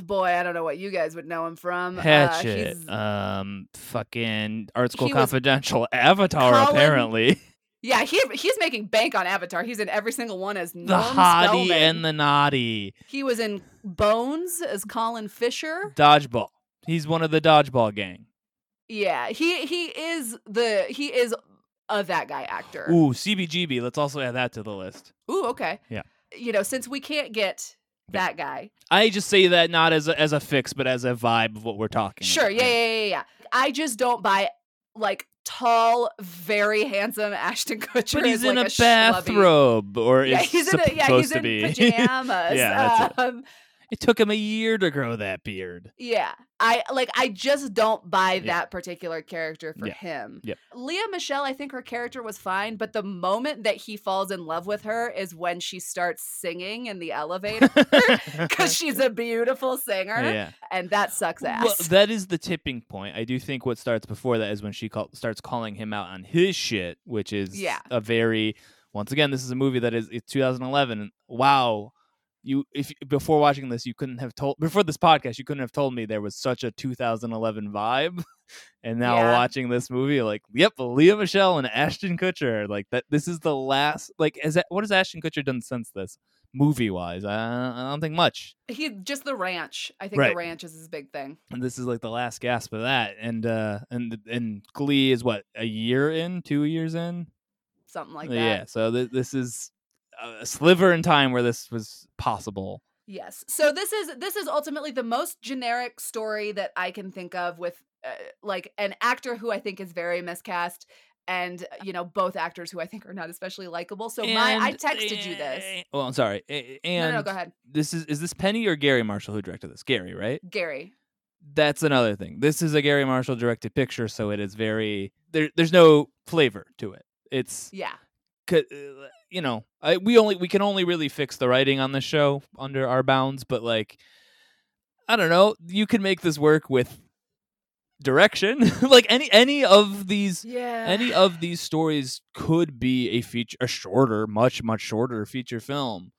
Speaker 1: Boy, I don't know what you guys would know him from. Uh,
Speaker 2: Hatchet.
Speaker 1: he's-
Speaker 2: um, fucking Art School Confidential. Avatar,
Speaker 1: Colin-
Speaker 2: apparently.
Speaker 1: yeah, he he's making bank on Avatar. He's in every single one as
Speaker 2: The
Speaker 1: Norm
Speaker 2: hottie
Speaker 1: Spellman.
Speaker 2: and the naughty.
Speaker 1: He was in Bones as Colin Fisher.
Speaker 2: Dodgeball. He's one of the dodgeball gang.
Speaker 1: Yeah, he he is the he is a that guy actor.
Speaker 2: Ooh, CBGB. Let's also add that to the list.
Speaker 1: Ooh, okay.
Speaker 2: Yeah.
Speaker 1: You know, since we can't get that guy,
Speaker 2: I just say that not as a, as a fix, but as a vibe of what we're talking.
Speaker 1: Sure.
Speaker 2: about.
Speaker 1: Yeah, yeah, yeah, yeah. I just don't buy like tall, very handsome Ashton Kutcher.
Speaker 2: But he's
Speaker 1: is
Speaker 2: in
Speaker 1: like
Speaker 2: a,
Speaker 1: schlubby-
Speaker 2: bathrobe, or
Speaker 1: Yeah, he's in a,
Speaker 2: supposed
Speaker 1: yeah, he's
Speaker 2: to
Speaker 1: in
Speaker 2: be.
Speaker 1: pajamas.
Speaker 2: Yeah,
Speaker 1: um,
Speaker 2: it took him a year to grow that beard.
Speaker 1: yeah. I like. I just don't buy
Speaker 2: Yeah.
Speaker 1: that particular character for
Speaker 2: Yeah.
Speaker 1: him.
Speaker 2: Yep.
Speaker 1: Lea Michele, I think her character was fine, but the moment that he falls in love with her is when she starts singing in the elevator because she's a beautiful singer,
Speaker 2: yeah.
Speaker 1: and that sucks ass.
Speaker 2: Well, that is the tipping point. I do think what starts before that is when she call, starts calling him out on his shit, which is
Speaker 1: Yeah.
Speaker 2: a very once again this is a movie that is it's 2011 wow you if before watching this you couldn't have told before this podcast you couldn't have told me there was such a 2011 vibe and now
Speaker 1: Yeah.
Speaker 2: watching this movie like yep Lea Michele and Ashton Kutcher like that this is the last like is that what has Ashton Kutcher done since this movie wise I, I don't think much
Speaker 1: he just the ranch. I think
Speaker 2: Right.
Speaker 1: the ranch is his big thing.
Speaker 2: and this is like the last gasp of that and uh and and glee is what a year in two years in
Speaker 1: Something like that.
Speaker 2: yeah so th- this is a sliver in time where this was possible
Speaker 1: Yes. So this is this is ultimately the most generic story that I can think of with uh, like an actor who I think is very miscast and uh, you know both actors who I think are not especially likable. So my I
Speaker 2: And-
Speaker 1: texted you this.
Speaker 2: eh, well i'm sorry eh,
Speaker 1: No,
Speaker 2: and
Speaker 1: no, no, go ahead.
Speaker 2: this is is this penny or garry marshall who directed this garry right
Speaker 1: Garry.
Speaker 2: that's another thing. This is a Garry Marshall directed picture, so it is very there. There's no flavor to it. It's
Speaker 1: Yeah.
Speaker 2: You know I, we only we can only really fix the writing on the show under our bounds, but like I don't know, you can make this work with direction. like any any of these
Speaker 1: Yeah.
Speaker 2: any of these stories could be a feature a shorter much much shorter feature film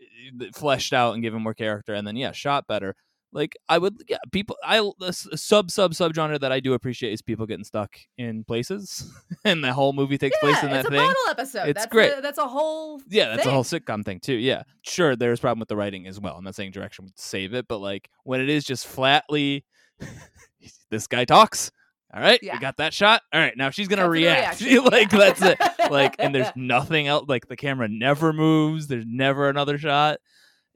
Speaker 2: eh, fleshed out and given more character and then yeah shot better like i would yeah people i a sub sub sub genre that i do appreciate is people getting stuck in places and the whole movie takes place in
Speaker 1: yeah,
Speaker 2: that
Speaker 1: it's a
Speaker 2: thing
Speaker 1: bottle episode.
Speaker 2: It's
Speaker 1: that's
Speaker 2: great.
Speaker 1: A, that's a whole.
Speaker 2: yeah that's a whole sitcom thing too yeah sure there's a problem with the writing as well i'm not saying direction would save it but like when it is just flatly this guy talks all right
Speaker 1: Yeah.
Speaker 2: we got that shot all right now she's gonna
Speaker 1: the
Speaker 2: react like that's it like and there's nothing else like the camera never moves there's never another shot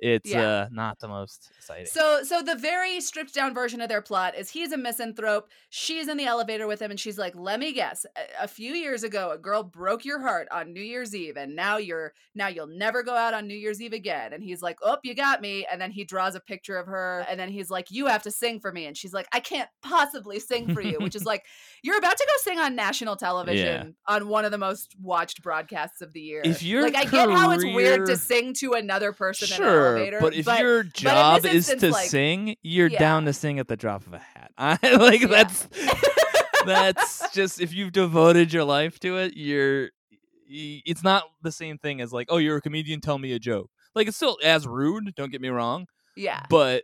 Speaker 2: it's
Speaker 1: Yeah.
Speaker 2: uh not the most exciting
Speaker 1: So, so the very stripped down version of their plot is he's a misanthrope. She's in the elevator with him, and she's like, "Let me guess. A, a few years ago, a girl broke your heart on New Year's Eve, and now you're now you'll never go out on New Year's Eve again." And he's like, "Oh, you got me." And then he draws a picture of her, and then he's like, "You have to sing for me." And she's like, "I can't possibly sing for you," which is like, you're about to go sing on national television on one of the most watched broadcasts of the year.
Speaker 2: If your
Speaker 1: like, I get how it's weird to sing to another person
Speaker 2: sure
Speaker 1: elevator,
Speaker 2: but if your job is
Speaker 1: instance,
Speaker 2: to
Speaker 1: like-
Speaker 2: sing you're
Speaker 1: Yeah.
Speaker 2: down to sing at the drop of a hat I, like
Speaker 1: Yeah.
Speaker 2: that's that's just if you've devoted your life to it you're it's not the same thing as like oh you're a comedian tell me a joke like it's still as rude don't get me wrong
Speaker 1: yeah.
Speaker 2: but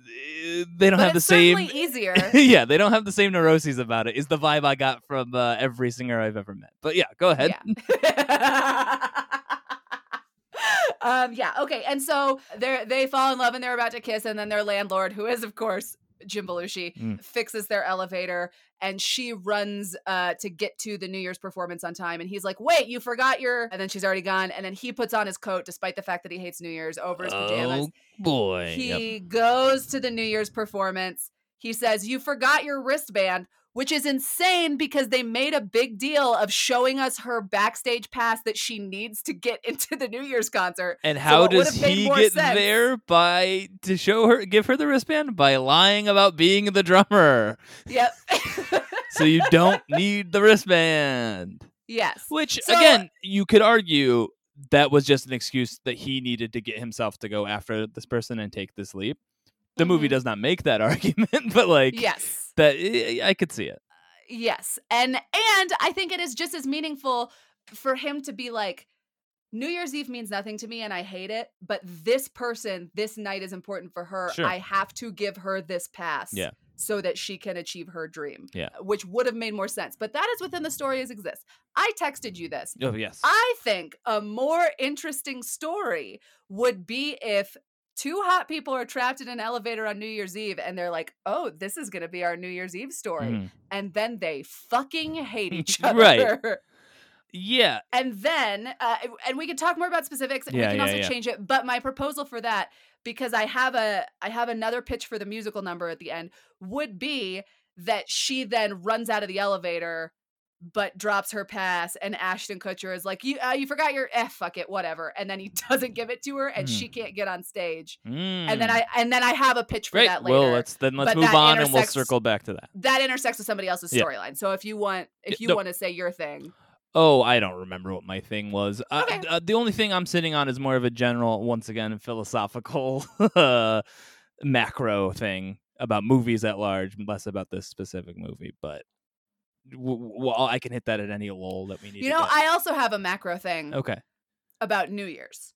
Speaker 2: uh, they don't
Speaker 1: but
Speaker 2: have the same
Speaker 1: easier.
Speaker 2: yeah they don't have the same neuroses about it is the vibe i got from uh, every singer i've ever met but yeah go ahead
Speaker 1: Yeah. um, yeah. Okay. And so they they fall in love and they're about to kiss, and then their landlord, who is of course Jim Belushi,
Speaker 2: Mm.
Speaker 1: fixes their elevator, and she runs uh, to get to the New Year's performance on time. And he's like, "Wait, you forgot your," and then she's already gone. And then he puts on his coat, despite the fact that he hates New Year's, over his pajamas.
Speaker 2: oh boy Yep.
Speaker 1: He goes to the New Year's performance. He says, You forgot your wristband, which is insane because they made a big deal of showing us her backstage pass that she needs to get into the New Year's concert.
Speaker 2: And how
Speaker 1: would've
Speaker 2: does he get
Speaker 1: sense.
Speaker 2: there? By to show her, give her the wristband by lying about being the drummer.
Speaker 1: Yep.
Speaker 2: So you don't need the wristband.
Speaker 1: yes.
Speaker 2: Which
Speaker 1: So-
Speaker 2: again, you could argue that was just an excuse that he needed to get himself to go after this person and take this leap. The movie
Speaker 1: Mhm.
Speaker 2: does not make that argument, but like
Speaker 1: Yes.
Speaker 2: That, I eh, I could see it.
Speaker 1: Yes. And and I think it is just as meaningful for him to be like New Year's Eve means nothing to me and I hate it, but this person, this night is important for her.
Speaker 2: Sure.
Speaker 1: I have to give her this pass.
Speaker 2: Yeah.
Speaker 1: So that she can achieve her dream.
Speaker 2: Yeah.
Speaker 1: Uh, which would have made more sense. But that is within the story as exists. I texted you this.
Speaker 2: Oh yes,
Speaker 1: I think a more interesting story would be if two hot people are trapped in an elevator on New Year's Eve and they're like, oh, this is going to be our New Year's Eve story.
Speaker 2: Mhm.
Speaker 1: And then they fucking hate each other.
Speaker 2: Right. yeah,
Speaker 1: And then, uh, and we can talk more about specifics. and
Speaker 2: Yeah,
Speaker 1: we can
Speaker 2: yeah,
Speaker 1: also
Speaker 2: yeah.
Speaker 1: change it. But my proposal for that, because I have a, I have another pitch for the musical number at the end, would be that she then runs out of the elevator, but drops her pass, and Ashton Kutcher is like, "You, uh, you forgot your, eh, fuck it, whatever," and then he doesn't give it to her, and she can't get on stage. And then
Speaker 2: Mm.
Speaker 1: I, and then I have a pitch for
Speaker 2: great.
Speaker 1: that later.
Speaker 2: Well, let's then let's
Speaker 1: but
Speaker 2: move on and we'll circle back to that.
Speaker 1: that intersects with somebody else's
Speaker 2: Yeah.
Speaker 1: storyline. So if you want, if you
Speaker 2: no.
Speaker 1: want to say your thing,
Speaker 2: Oh, I don't remember what my thing was. Uh,
Speaker 1: Okay.
Speaker 2: uh, the only thing I'm sitting on is more of a general, once again, philosophical macro thing about movies at large, less about this specific movie. But well, I can hit that at any lull that we need.
Speaker 1: you know. I also have a macro thing
Speaker 2: okay,
Speaker 1: about New Year's.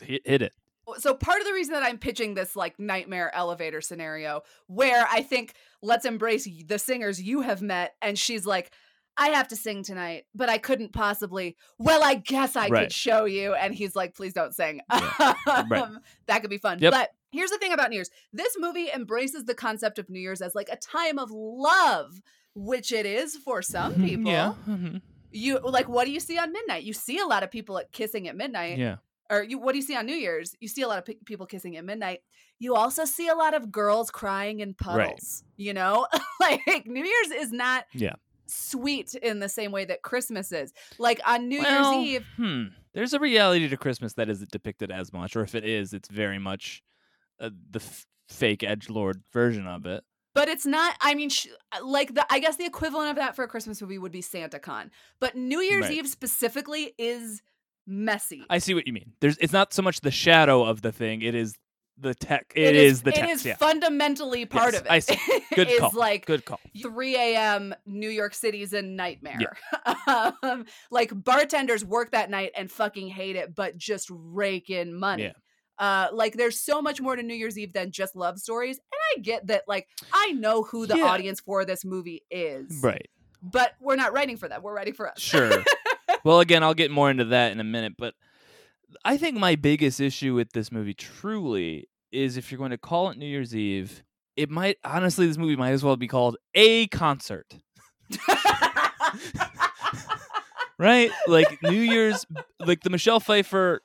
Speaker 2: hit, hit it.
Speaker 1: so part of the reason that I'm pitching this like nightmare elevator scenario where I think let's embrace the singers you have met and she's like I have to sing tonight, but I couldn't possibly. Well, I guess I
Speaker 2: Right.
Speaker 1: could show you. And he's like, please don't sing.
Speaker 2: Right.
Speaker 1: Um, that could be fun.
Speaker 2: Yep.
Speaker 1: But here's the thing about New Year's this movie embraces the concept of New Year's as like a time of love, which it is for some people.
Speaker 2: Yeah, mhm.
Speaker 1: You like, what do you see on midnight? You see a lot of people at kissing at midnight
Speaker 2: yeah.
Speaker 1: or you what do you see on New Year's? You see a lot of pe- people kissing at midnight. You also see a lot of girls crying in puddles. You know, like New Year's is not
Speaker 2: Yeah.
Speaker 1: sweet in the same way that Christmas is. Like on New
Speaker 2: Well,
Speaker 1: Year's Eve,
Speaker 2: Hmm. There's a reality to Christmas that isn't depicted as much, or if it is, it's very much uh, the f- fake edge lord version of it.
Speaker 1: But it's not. I mean, sh- like the I guess the equivalent of that for a Christmas movie would be Santa Con, but New Year's
Speaker 2: Right.
Speaker 1: Eve specifically is messy.
Speaker 2: I see what you mean. There's it's not so much the shadow of the thing; it is the tech.
Speaker 1: It
Speaker 2: is, the
Speaker 1: tech.
Speaker 2: It
Speaker 1: is
Speaker 2: yeah,
Speaker 1: fundamentally part
Speaker 2: Yes,
Speaker 1: of it.
Speaker 2: I see. good
Speaker 1: is
Speaker 2: call.
Speaker 1: like
Speaker 2: good call.
Speaker 1: 3 a.m. New York City's a nightmare. um, like bartenders work that night and fucking hate it, but just rake in money.
Speaker 2: Yeah.
Speaker 1: Uh, like there's so much more to New Year's Eve than just love stories, and I get that. Like I know who the
Speaker 2: Yeah.
Speaker 1: audience for this movie is,
Speaker 2: Right.
Speaker 1: But we're not writing for them. We're writing for us.
Speaker 2: Sure. well, again, I'll get more into that in a minute, but I think my biggest issue with this movie truly is if you're going to call it New Year's Eve, it might honestly this movie might as well be called a concert. Right? Like New Year's like the Michelle Pfeiffer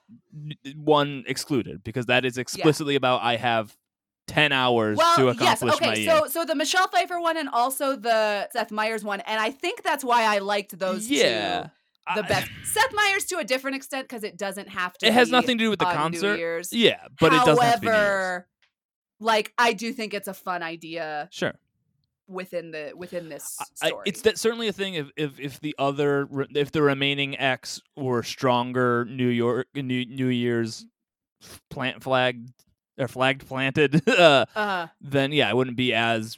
Speaker 2: one excluded because that is explicitly about I have 10 hours to
Speaker 1: well, yes,
Speaker 2: accomplish my
Speaker 1: okay.
Speaker 2: year.
Speaker 1: So, so the Michelle Pfeiffer one and also the Seth Meyers one, and I think that's why I liked those
Speaker 2: yeah.
Speaker 1: two the
Speaker 2: I-
Speaker 1: best. Seth Meyers to a different extent because it doesn't have to.
Speaker 2: It has nothing to do with the
Speaker 1: New
Speaker 2: concert.
Speaker 1: Year's.
Speaker 2: Yeah, but it does have to be New Year's.
Speaker 1: However, like I do think it's a fun idea
Speaker 2: Sure.
Speaker 1: Within the within this
Speaker 2: I-
Speaker 1: story.
Speaker 2: it's that certainly a thing if, if if the other if the remaining X were stronger New York New New Year's plant flagged or flagged planted uh,
Speaker 1: uh,
Speaker 2: then yeah I wouldn't be as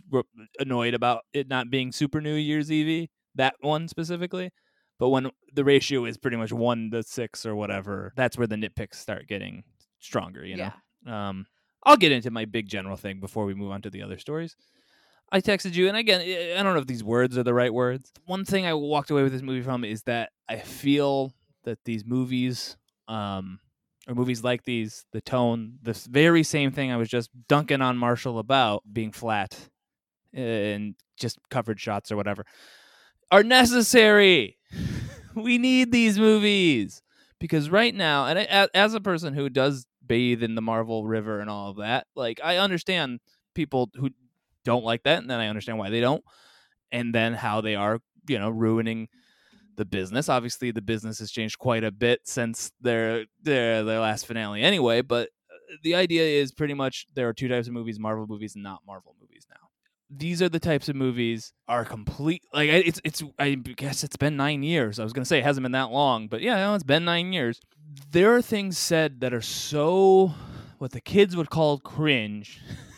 Speaker 2: annoyed about it not being super New Year's Eve that one specifically but when the ratio is pretty much one to six or whatever that's where the nitpicks start getting stronger you know
Speaker 1: yeah.
Speaker 2: um, I'll get into my big general thing before we move on to the other stories. I texted you, and again, I don't know if these words are the right words. One thing I walked away with this movie from is that I feel that these movies, um, or movies like these, the tone, this very same thing I was just dunking on Marshall about being flat and just covered shots or whatever, are necessary. we need these movies because right now, and I, as a person who does bathe in the Marvel River and all of that, like I understand people who don't like that, and then I understand why they don't, and then how they are, you know, ruining the business. Obviously, the business has changed quite a bit since their their their last finale, anyway. But uh, the idea is pretty much there are two types of movies: Marvel movies and not Marvel movies now. These are the types of movies are complete. Like it's it's. I guess it's been nine years. I was gonna say it hasn't been that long, but yeah, no, it's been nine years. There are things said that are so what the kids would call cringe,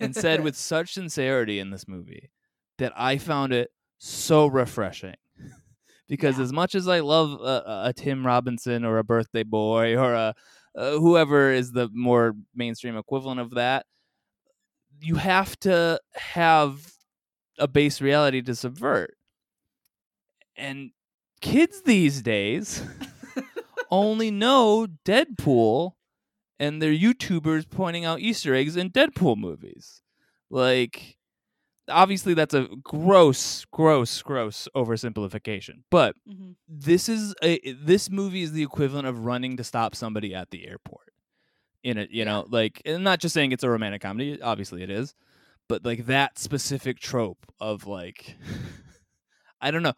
Speaker 2: and said with such sincerity in this movie that I found it so refreshing. Because
Speaker 1: Yeah.
Speaker 2: as much as I love a, a Tim Robinson or a Birthday Boy or a uh, whoever is the more mainstream equivalent of that, you have to have a base reality to subvert. And kids these days only know Deadpool and they're YouTubers pointing out Easter eggs in Deadpool movies. Like, obviously, that's a gross, gross, gross oversimplification. But
Speaker 1: Mhm.
Speaker 2: this is a this movie is the equivalent of running to stop somebody at the airport. In it, you know, like, and not just saying it's a romantic comedy. Obviously, it is, but like that specific trope of like, I don't know,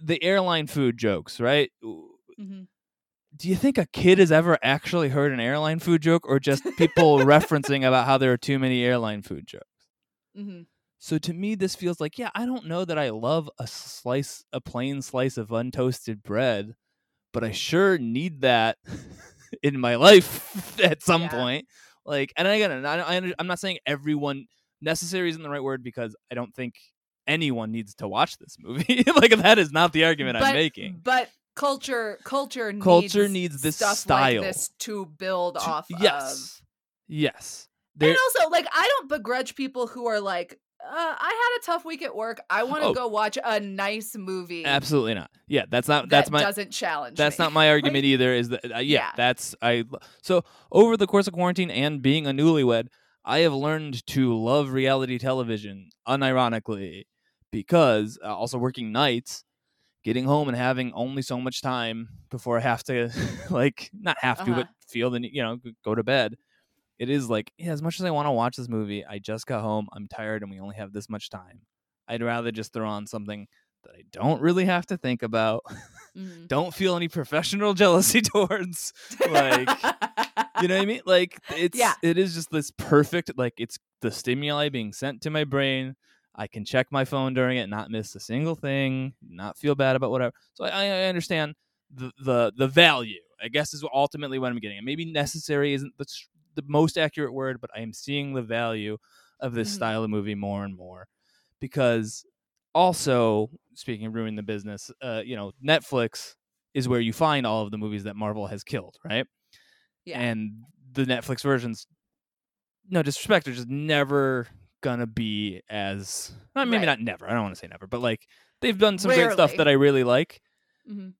Speaker 2: the airline food jokes, right?
Speaker 1: Mhm.
Speaker 2: Do you think a kid has ever actually heard an airline food joke or just people referencing about how there are too many airline food jokes?
Speaker 1: Mhm.
Speaker 2: So to me this feels like yeah, I don't know that I love a slice a plain slice of untoasted bread, but I sure need that in my life at some
Speaker 1: Yeah.
Speaker 2: point. Like and again, I, I, I'm not saying everyone necessary isn't the right word because I don't think anyone needs to watch this movie. like that is not the argument
Speaker 1: but,
Speaker 2: I'm making.
Speaker 1: But culture, culture,
Speaker 2: Culture
Speaker 1: needs,
Speaker 2: this style.
Speaker 1: like this to build
Speaker 2: To-
Speaker 1: off. of.
Speaker 2: yes. Yes.
Speaker 1: and also, like, I don't begrudge people who are like, uh, I had a tough week at work. I want to
Speaker 2: Oh.
Speaker 1: go watch a nice movie.
Speaker 2: absolutely not. Yeah, that's not
Speaker 1: that
Speaker 2: that's my
Speaker 1: doesn't challenge.
Speaker 2: that's
Speaker 1: me.
Speaker 2: not my argument either is that uh, yeah,
Speaker 1: Yeah.
Speaker 2: that's I so over the course of quarantine and being a newlywed i have learned to love reality television unironically because uh, also working nights getting home and having only so much time before i have to like not have to
Speaker 1: Uh-huh.
Speaker 2: but feel the you know go to bed it is like yeah, as much as i want to watch this movie i just got home i'm tired and we only have this much time i'd rather just throw on something that i don't really have to think about
Speaker 1: Mhm.
Speaker 2: don't feel any professional jealousy towards like, you know what I mean? Like it's
Speaker 1: Yeah.
Speaker 2: it is just this perfect like it's the stimuli being sent to my brain. I can check my phone during it, not miss a single thing, not feel bad about whatever. So I, I understand the, the the value. I guess is ultimately what I'm getting. at. Maybe necessary isn't the the most accurate word, but I am seeing the value of this
Speaker 1: Mhm.
Speaker 2: style of movie more and more because also speaking of ruining the business, uh, you know, Netflix is where you find all of the movies that Marvel has killed, right?
Speaker 1: Yeah.
Speaker 2: And the Netflix versions, no disrespect, are just never gonna be as well, maybe
Speaker 1: Right.
Speaker 2: not never. I don't want to say never, but like they've done some great stuff that I really like,
Speaker 1: Mhm.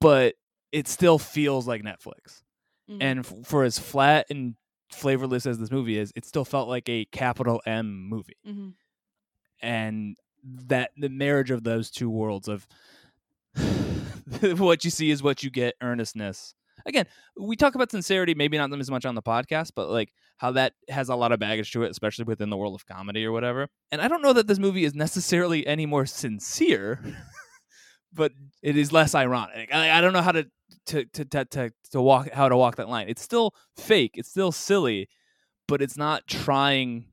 Speaker 2: but it still feels like Netflix.
Speaker 1: Mhm.
Speaker 2: And f- for as flat and flavorless as this movie is, it still felt like a capital M movie
Speaker 1: Mhm.
Speaker 2: and that the marriage of those two worlds of what you see is what you get earnestness again we talk about sincerity maybe not as much on the podcast but like how that has a lot of baggage to it especially within the world of comedy or whatever and i don't know that this movie is necessarily any more sincere but it is less ironic i, I don't know how to to, to to to to walk how to walk that line it's still fake it's still silly but it's not trying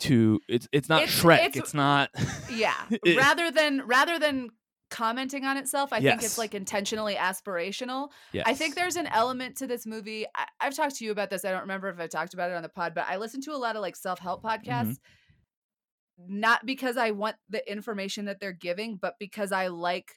Speaker 2: to it's it's not
Speaker 1: It's-
Speaker 2: Shrek.
Speaker 1: it's-
Speaker 2: It's, not
Speaker 1: Yeah.
Speaker 2: It-
Speaker 1: rather than rather than commenting on itself, I think it's like intentionally aspirational.
Speaker 2: yes.
Speaker 1: I think there's an element to this movie. I, I've talked to you about this. I don't remember if I talked about it on the pod, but I listen to a lot of like self help
Speaker 2: Mm-hmm.
Speaker 1: podcasts. Not because I want the information that they're giving, but because I like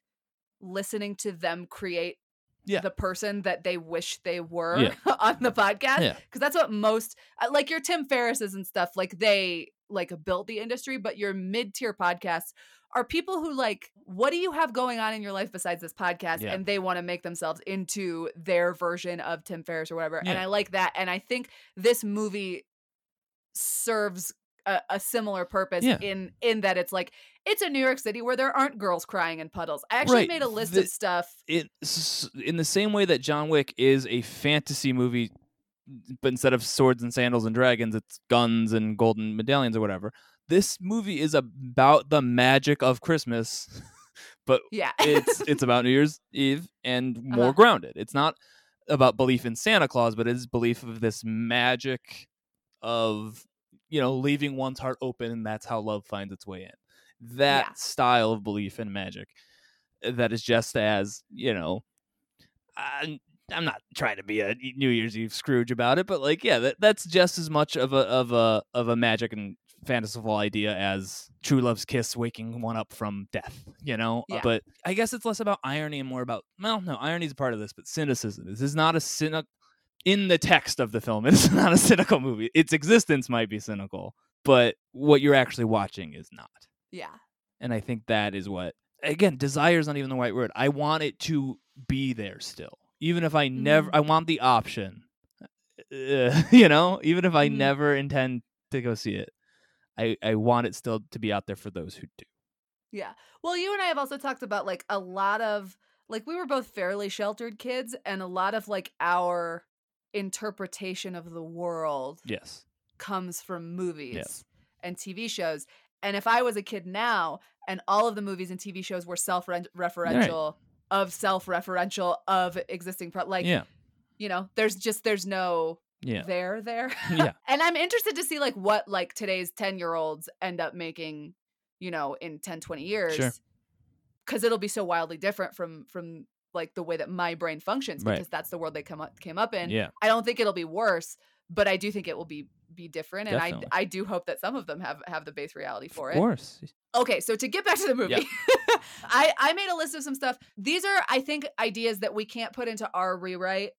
Speaker 1: listening to them create
Speaker 2: Yeah.
Speaker 1: the person that they wish they were
Speaker 2: Yeah.
Speaker 1: on the podcast.
Speaker 2: Yeah.
Speaker 1: Because that's what most uh, like your Tim Ferrisses and stuff, like they like built the industry, but your mid tier podcasts are people who like, what do you have going on in your life besides this podcast?
Speaker 2: Yeah.
Speaker 1: And they want to make themselves into their version of Tim Ferriss or whatever. And I like that. And I think this movie serves a, a similar purpose
Speaker 2: Yeah.
Speaker 1: in in that it's like it's a New York City where there aren't girls crying in puddles. I actually
Speaker 2: Right.
Speaker 1: made a list
Speaker 2: The-
Speaker 1: of stuff.
Speaker 2: in the same way that John Wick is a fantasy movie, but instead of swords and sandals and dragons, it's guns and golden medallions or whatever. This movie is about the magic of Christmas, but
Speaker 1: Yeah.
Speaker 2: it's it's about New Year's Eve and more
Speaker 1: Uh-huh.
Speaker 2: grounded. It's not about belief in Santa Claus, but it is belief of this magic of you know leaving one's heart open, and that's how love finds its way in. That
Speaker 1: Yeah.
Speaker 2: style of belief and magic uh, that is just as you know. I'm, I'm not trying to be a New Year's Eve Scrooge about it, but like, yeah, that, that's just as much of a of a of a magic and fanciful idea as true love's kiss waking one up from death you know? Uh,
Speaker 1: Yeah.
Speaker 2: but i guess it's less about irony and more about well no irony is a part of this but cynicism this is not a cynic in the text of the film it's not a cynical movie. Its existence might be cynical but what you're actually watching is not.
Speaker 1: Yeah.
Speaker 2: and i think that is what again desire is not even the right word. I want it to be there still even if i never
Speaker 1: Mhm.
Speaker 2: i want the option uh, you know even if i
Speaker 1: Mhm.
Speaker 2: never intend to go see it i i want it still to be out there for those who do
Speaker 1: Yeah. Well, you and I have also talked about like a lot of like we were both fairly sheltered kids and a lot of like our interpretation of the world
Speaker 2: yes
Speaker 1: comes from movies
Speaker 2: Yes.
Speaker 1: and TV shows. And if I was a kid now and all of the movies and TV shows were self-referential of self-referential of existing pro- like
Speaker 2: yeah
Speaker 1: you know, there's just there's no
Speaker 2: yeah
Speaker 1: there there.
Speaker 2: yeah
Speaker 1: and I'm interested to see like what like today's 10 year olds end up making, you know, in 10, 20 years.
Speaker 2: Sure.
Speaker 1: Cause it'll be so wildly different from from like the way that my brain functions
Speaker 2: Right.
Speaker 1: because that's the world they come up came up in.
Speaker 2: yeah
Speaker 1: I don't think it'll be worse, but I do think it will be be different. And
Speaker 2: Definitely.
Speaker 1: I I do hope that some of them have have the base reality for
Speaker 2: of
Speaker 1: it.
Speaker 2: course
Speaker 1: Okay, so to get back to the movie, I I made a list of some stuff. These are I think ideas that we can't put into our rewrite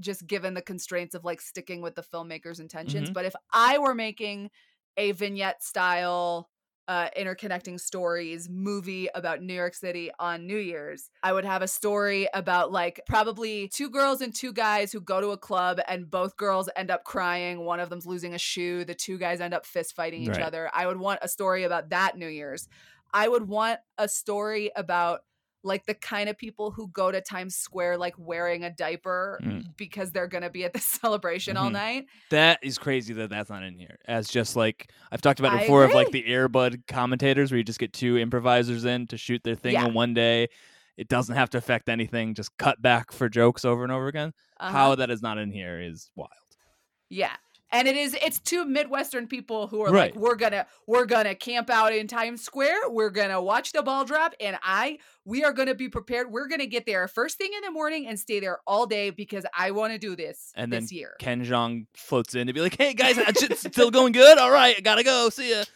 Speaker 1: just given the constraints of like sticking with the filmmaker's intentions.
Speaker 2: Mhm.
Speaker 1: But if I were making a vignette style uh, interconnecting stories movie about New York City on New Year's. I would have a story about like probably two girls and two guys who go to a club and both girls end up crying. One of them's losing a shoe. The two guys end up fist fighting each
Speaker 2: Right.
Speaker 1: other. I would want a story about that New Year's. I would want a story about like the kind of people who go to Times Square like wearing a diaper
Speaker 2: Mm.
Speaker 1: because they're going to be at the celebration all
Speaker 2: Mhm.
Speaker 1: night.
Speaker 2: That is crazy that that's not in here. As just like I've talked about it before of like the Airbud commentators where you just get two improvisers in to shoot their thing
Speaker 1: Yeah.
Speaker 2: in one day. it doesn't have to affect anything. Just cut back for jokes over and over again.
Speaker 1: Uh-huh.
Speaker 2: How that is not in here is wild.
Speaker 1: Yeah. And it is it's two Midwestern people who are
Speaker 2: Right.
Speaker 1: like, we're gonna we're gonna camp out in Times Square, we're gonna watch the ball drop, and I we are gonna be prepared. We're gonna get there first thing in the morning and stay there all day because I wanna do this
Speaker 2: And
Speaker 1: this
Speaker 2: then
Speaker 1: year.
Speaker 2: Ken Jeong floats in to be like, "Hey guys, it's still going good. All right, gotta go. See ya."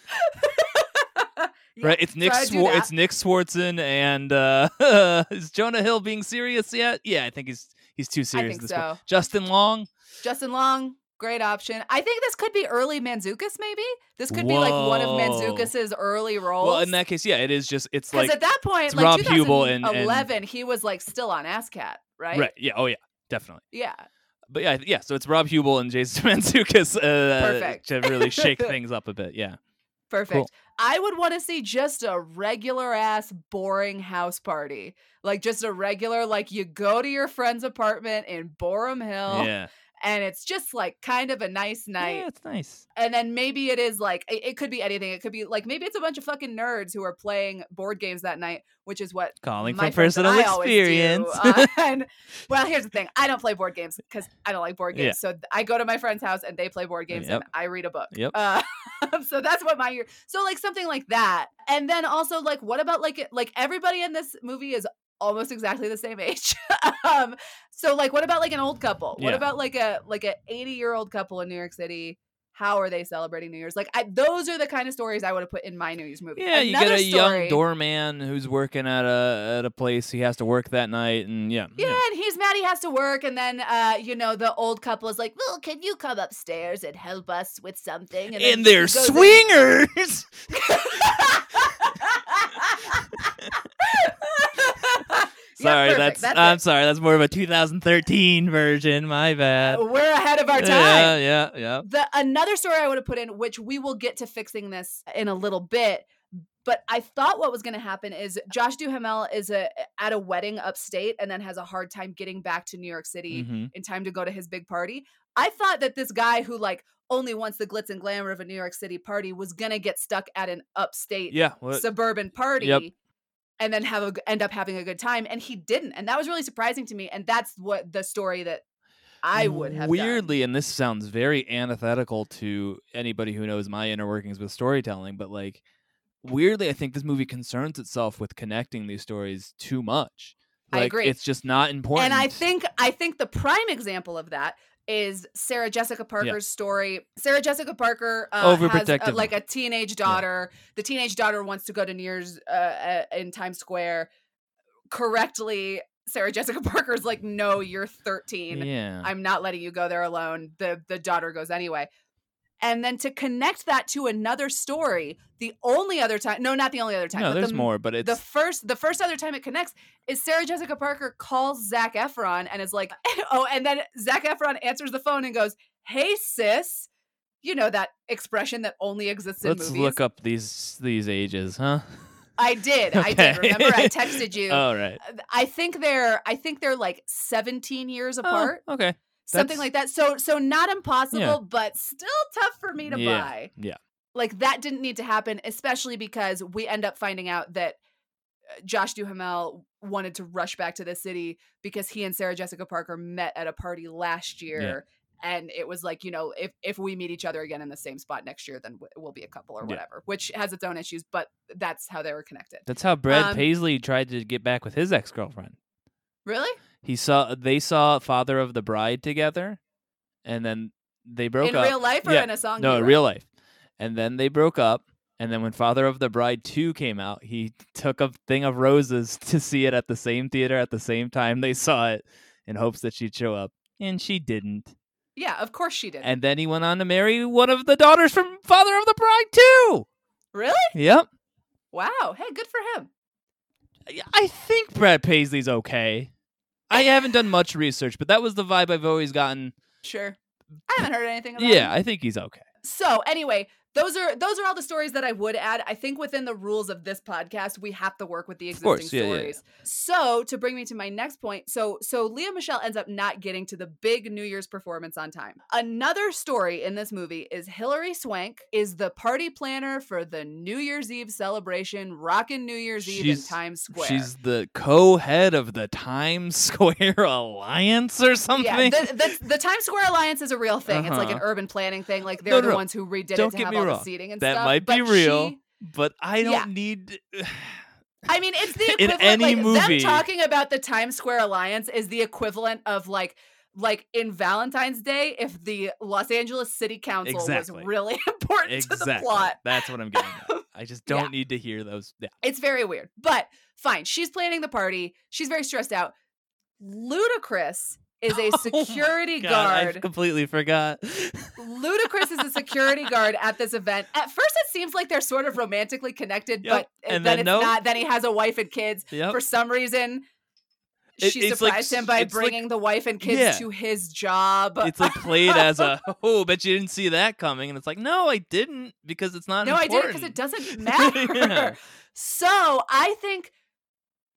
Speaker 1: Yeah,
Speaker 2: right? It's Nick.
Speaker 1: so I
Speaker 2: Swar- it's Nick Swardson, and uh, is Jonah Hill being serious yet? Yeah, I think he's he's too
Speaker 1: I
Speaker 2: serious.
Speaker 1: think
Speaker 2: at this point.
Speaker 1: so.
Speaker 2: Justin Long.
Speaker 1: Justin Long, great option. I think this could be early Mantzoukas, maybe. This could be like one of
Speaker 2: Whoa.
Speaker 1: Mantzoukas's early roles.
Speaker 2: Well, in that case, yeah, it is just it's
Speaker 1: because
Speaker 2: like
Speaker 1: at that point,
Speaker 2: it's
Speaker 1: like
Speaker 2: Rob Huebel and- and-
Speaker 1: 2011, he was like still on ASSSSCAT, right?
Speaker 2: right. Yeah. Oh yeah. Definitely.
Speaker 1: Yeah.
Speaker 2: But yeah, yeah. So it's Rob Huebel and Jason Mantzoukas uh,
Speaker 1: Perfect.
Speaker 2: to really shake things up a bit. Yeah.
Speaker 1: Perfect.
Speaker 2: Cool.
Speaker 1: I would want to see just a regular ass boring house party. Like just a regular like you go to your friend's apartment in Boerum Hill
Speaker 2: Yeah.
Speaker 1: And it's just like kind of a nice night.
Speaker 2: Yeah, it's nice.
Speaker 1: And then maybe it is like it, it could be anything. It could be like maybe it's a bunch of fucking nerds who are playing board games that night, which is what
Speaker 2: Calling
Speaker 1: my
Speaker 2: from personal
Speaker 1: I always do.
Speaker 2: experience.
Speaker 1: Uh, and well, here's the thing: I don't play board games because I don't like board games.
Speaker 2: Yeah.
Speaker 1: So I go to my friend's house and they play board games,
Speaker 2: Yep.
Speaker 1: and I read a book.
Speaker 2: Yep.
Speaker 1: Uh, so that's what my year. So like something like that, and then also like what about like like everybody in this movie is almost exactly the same age. um, so like what about like an old couple? What
Speaker 2: Yeah.
Speaker 1: about like a like a 80 year old couple in New York City? How are they celebrating New Year's? Like I, those are the kind of stories I would have put in my New Year's movie.
Speaker 2: Yeah, you
Speaker 1: Another
Speaker 2: get a young doorman who's working at a at a place. He has to work that night, and yeah,
Speaker 1: Yeah, and he's mad he has to work, and then uh, you know, the old couple is like, "Well, can you come upstairs and help us with something?" then
Speaker 2: and they're
Speaker 1: he in-
Speaker 2: swingers. sorry,
Speaker 1: perfect.
Speaker 2: that's, I'm
Speaker 1: it.
Speaker 2: Sorry. That's more of a 2013 version. My bad.
Speaker 1: We're ahead of our time.
Speaker 2: Yeah, yeah, yeah.
Speaker 1: The another story I would have put in, which we will get to fixing this in a little bit, but I thought what was going to happen is Josh Duhamel is a at a wedding upstate and then has a hard time getting back to New York City
Speaker 2: Mhm.
Speaker 1: in time to go to his big party. I thought that this guy who like only wants the glitz and glamour of a New York City party was gonna get stuck at an upstate
Speaker 2: Yeah. What?
Speaker 1: suburban party and then have a end up having a good time and he didn't and that was really surprising to me and that's what the story that I would have done.
Speaker 2: weirdly, and this sounds very antithetical to anybody who knows my inner workings with storytelling, but like weirdly, I think this movie concerns itself with connecting these stories too much.
Speaker 1: I agree.
Speaker 2: It's just not important.
Speaker 1: And I think I think the prime example of that is Sarah Jessica Parker's story. Sarah Jessica Parker uh, has uh, like a teenage daughter. The teenage daughter wants to go to New Year's uh, uh, in Times Square. Correctly, Sarah Jessica Parker's like, "No, you're 13.
Speaker 2: yeah.
Speaker 1: I'm not letting you go there alone." The the daughter goes anyway. And then to connect that to another story, the only other time, no, not the only other time,
Speaker 2: no,
Speaker 1: but
Speaker 2: there's
Speaker 1: the,
Speaker 2: more, but it's
Speaker 1: the first the first other time it connects is Sarah Jessica Parker calls Zac Efron and is like, oh, and then Zac Efron answers the phone and goes, "Hey sis," you know that expression that only exists in
Speaker 2: let's
Speaker 1: movies.
Speaker 2: look up these these ages, huh?
Speaker 1: I did, I did. Remember, I texted you.
Speaker 2: All right.
Speaker 1: Uh, I think they're I think they're like 17 years oh, apart,
Speaker 2: Oh, okay.
Speaker 1: Something like that. So so not impossible,
Speaker 2: Yeah.
Speaker 1: but still tough for me to
Speaker 2: Yeah.
Speaker 1: buy.
Speaker 2: Yeah.
Speaker 1: like that didn't need to happen, especially because we end up finding out that uh, Josh Duhamel wanted to rush back to the city because he and Sarah Jessica Parker met at a party last year. And it was like, you know, if, if we meet each other again in the same spot next year, then we'll be a couple or
Speaker 2: Yeah.
Speaker 1: whatever, which has its own issues, but that's how they were connected.
Speaker 2: That's how Brad
Speaker 1: Um,
Speaker 2: Paisley tried to get back with his ex girlfriend.
Speaker 1: Really?
Speaker 2: He saw they saw Father of the Bride together, and then they broke up.
Speaker 1: in
Speaker 2: up.
Speaker 1: real life or
Speaker 2: Yeah.
Speaker 1: in a song?
Speaker 2: no, in real life. And then they broke up. And then when Father of the Bride 2 came out, he took a thing of roses to see it at the same theater at the same time they saw it in hopes that she'd show up. And she didn't.
Speaker 1: Yeah, of course she did.
Speaker 2: And then he went on to marry one of the daughters from Father of the Bride too.
Speaker 1: really?
Speaker 2: Yep.
Speaker 1: Wow. Hey, good for him.
Speaker 2: I think Brad Paisley's okay. I haven't done much research, but that was the vibe I've always gotten.
Speaker 1: Sure. I haven't heard anything about
Speaker 2: Yeah,
Speaker 1: him.
Speaker 2: I think he's okay.
Speaker 1: So anyway, those are those are all the stories that I would add. I think within the rules of this podcast, we have to work with the existing
Speaker 2: course, yeah, yeah, yeah.
Speaker 1: stories. So to bring me to my next point, so so Lea Michele ends up not getting to the big New Year's performance on time. Another story in this movie is Hilary Swank is the party planner for the New Year's Eve celebration, rockin' New Year's Eve in
Speaker 2: She's-
Speaker 1: Times Square.
Speaker 2: She's the co-head of the Times Square Alliance or something.
Speaker 1: yeah, the, the, the Times Square Alliance is a real thing. It's like an
Speaker 2: Uh-huh.
Speaker 1: urban planning thing. Like they're
Speaker 2: No,
Speaker 1: the
Speaker 2: no,
Speaker 1: ones who redid it to have all
Speaker 2: wrong.
Speaker 1: the seating and
Speaker 2: That
Speaker 1: stuff.
Speaker 2: might be
Speaker 1: but
Speaker 2: real.
Speaker 1: she-
Speaker 2: but I don't
Speaker 1: Yeah.
Speaker 2: need.
Speaker 1: I mean, it's the
Speaker 2: In
Speaker 1: equivalent.
Speaker 2: any
Speaker 1: like,
Speaker 2: movie-
Speaker 1: them talking about the Times Square Alliance is the equivalent of like, like in Valentine's Day, if the Los Angeles City Council
Speaker 2: Exactly.
Speaker 1: was really important to the plot.
Speaker 2: That's what I'm getting at. I just don't
Speaker 1: Yeah.
Speaker 2: need to hear those. Yeah.
Speaker 1: It's very weird, but fine. She's planning the party. She's very stressed out. Ludacris is a
Speaker 2: Oh
Speaker 1: security
Speaker 2: God, I
Speaker 1: guard.
Speaker 2: completely forgot.
Speaker 1: Ludacris is a security guard at this event. At first, it seems like they're sort of romantically connected,
Speaker 2: Yep.
Speaker 1: but
Speaker 2: And
Speaker 1: then,
Speaker 2: then
Speaker 1: it's
Speaker 2: no.
Speaker 1: not. Then he has a wife and kids.
Speaker 2: Yep.
Speaker 1: For some reason, she
Speaker 2: it's
Speaker 1: surprised
Speaker 2: s-
Speaker 1: him by
Speaker 2: it's like-
Speaker 1: bringing the wife and kids
Speaker 2: Yeah.
Speaker 1: to his job.
Speaker 2: it's like played as a oh, bet you didn't see that coming, and it's like no, I didn't because it's not.
Speaker 1: no, I did it because it doesn't matter.
Speaker 2: Yeah.
Speaker 1: So I think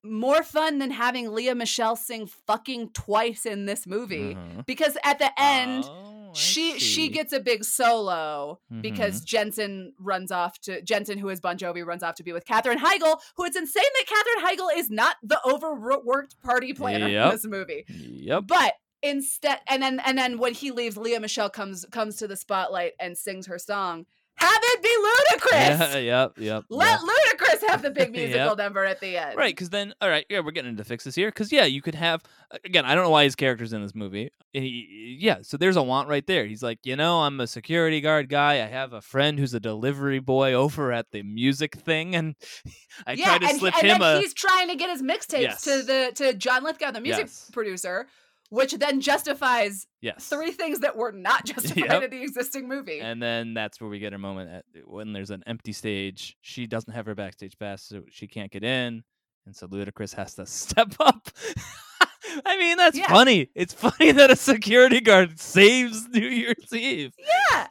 Speaker 1: more fun than having Lea Michele sing fucking twice in this movie.
Speaker 2: Mhm.
Speaker 1: Because at the end,
Speaker 2: Oh,
Speaker 1: she she gets a big solo because
Speaker 2: Mhm.
Speaker 1: Jensen runs off to Jensen, who is Bon Jovi, runs off to be with Katherine Heigl, who it's insane that Katherine Heigl is not the overworked party planner
Speaker 2: Yep.
Speaker 1: in this movie.
Speaker 2: Yep.
Speaker 1: But instead and then and then when he leaves, Lea Michele comes comes to the spotlight and sings her song. Have it be Ludacris.
Speaker 2: Yeah, yep, yep.
Speaker 1: Let
Speaker 2: yep.
Speaker 1: Ludacris have the big musical
Speaker 2: Yep.
Speaker 1: number at the end.
Speaker 2: Right, because then, all right, yeah, we're getting into fixes here. Because yeah, you could have again. I don't know why his character's in this movie. He- yeah, so there's a want right there. He's like, you know, I'm a security guard guy. I have a friend who's a delivery boy over at the music thing, and I
Speaker 1: yeah,
Speaker 2: try to
Speaker 1: and,
Speaker 2: slip
Speaker 1: and
Speaker 2: him
Speaker 1: then
Speaker 2: a.
Speaker 1: he's trying to get his mixtapes
Speaker 2: Yes.
Speaker 1: to the to John Lithgow, the music
Speaker 2: Yes.
Speaker 1: producer, which then justifies
Speaker 2: Yes.
Speaker 1: three things that were not justified
Speaker 2: Yep.
Speaker 1: in the existing movie.
Speaker 2: And then that's where we get a moment at when there's an empty stage. She doesn't have her backstage pass, so she can't get in, and so Ludacris has to step up. I mean, that's
Speaker 1: Yeah.
Speaker 2: funny. It's funny that a security guard saves New Year's Eve.
Speaker 1: yeah,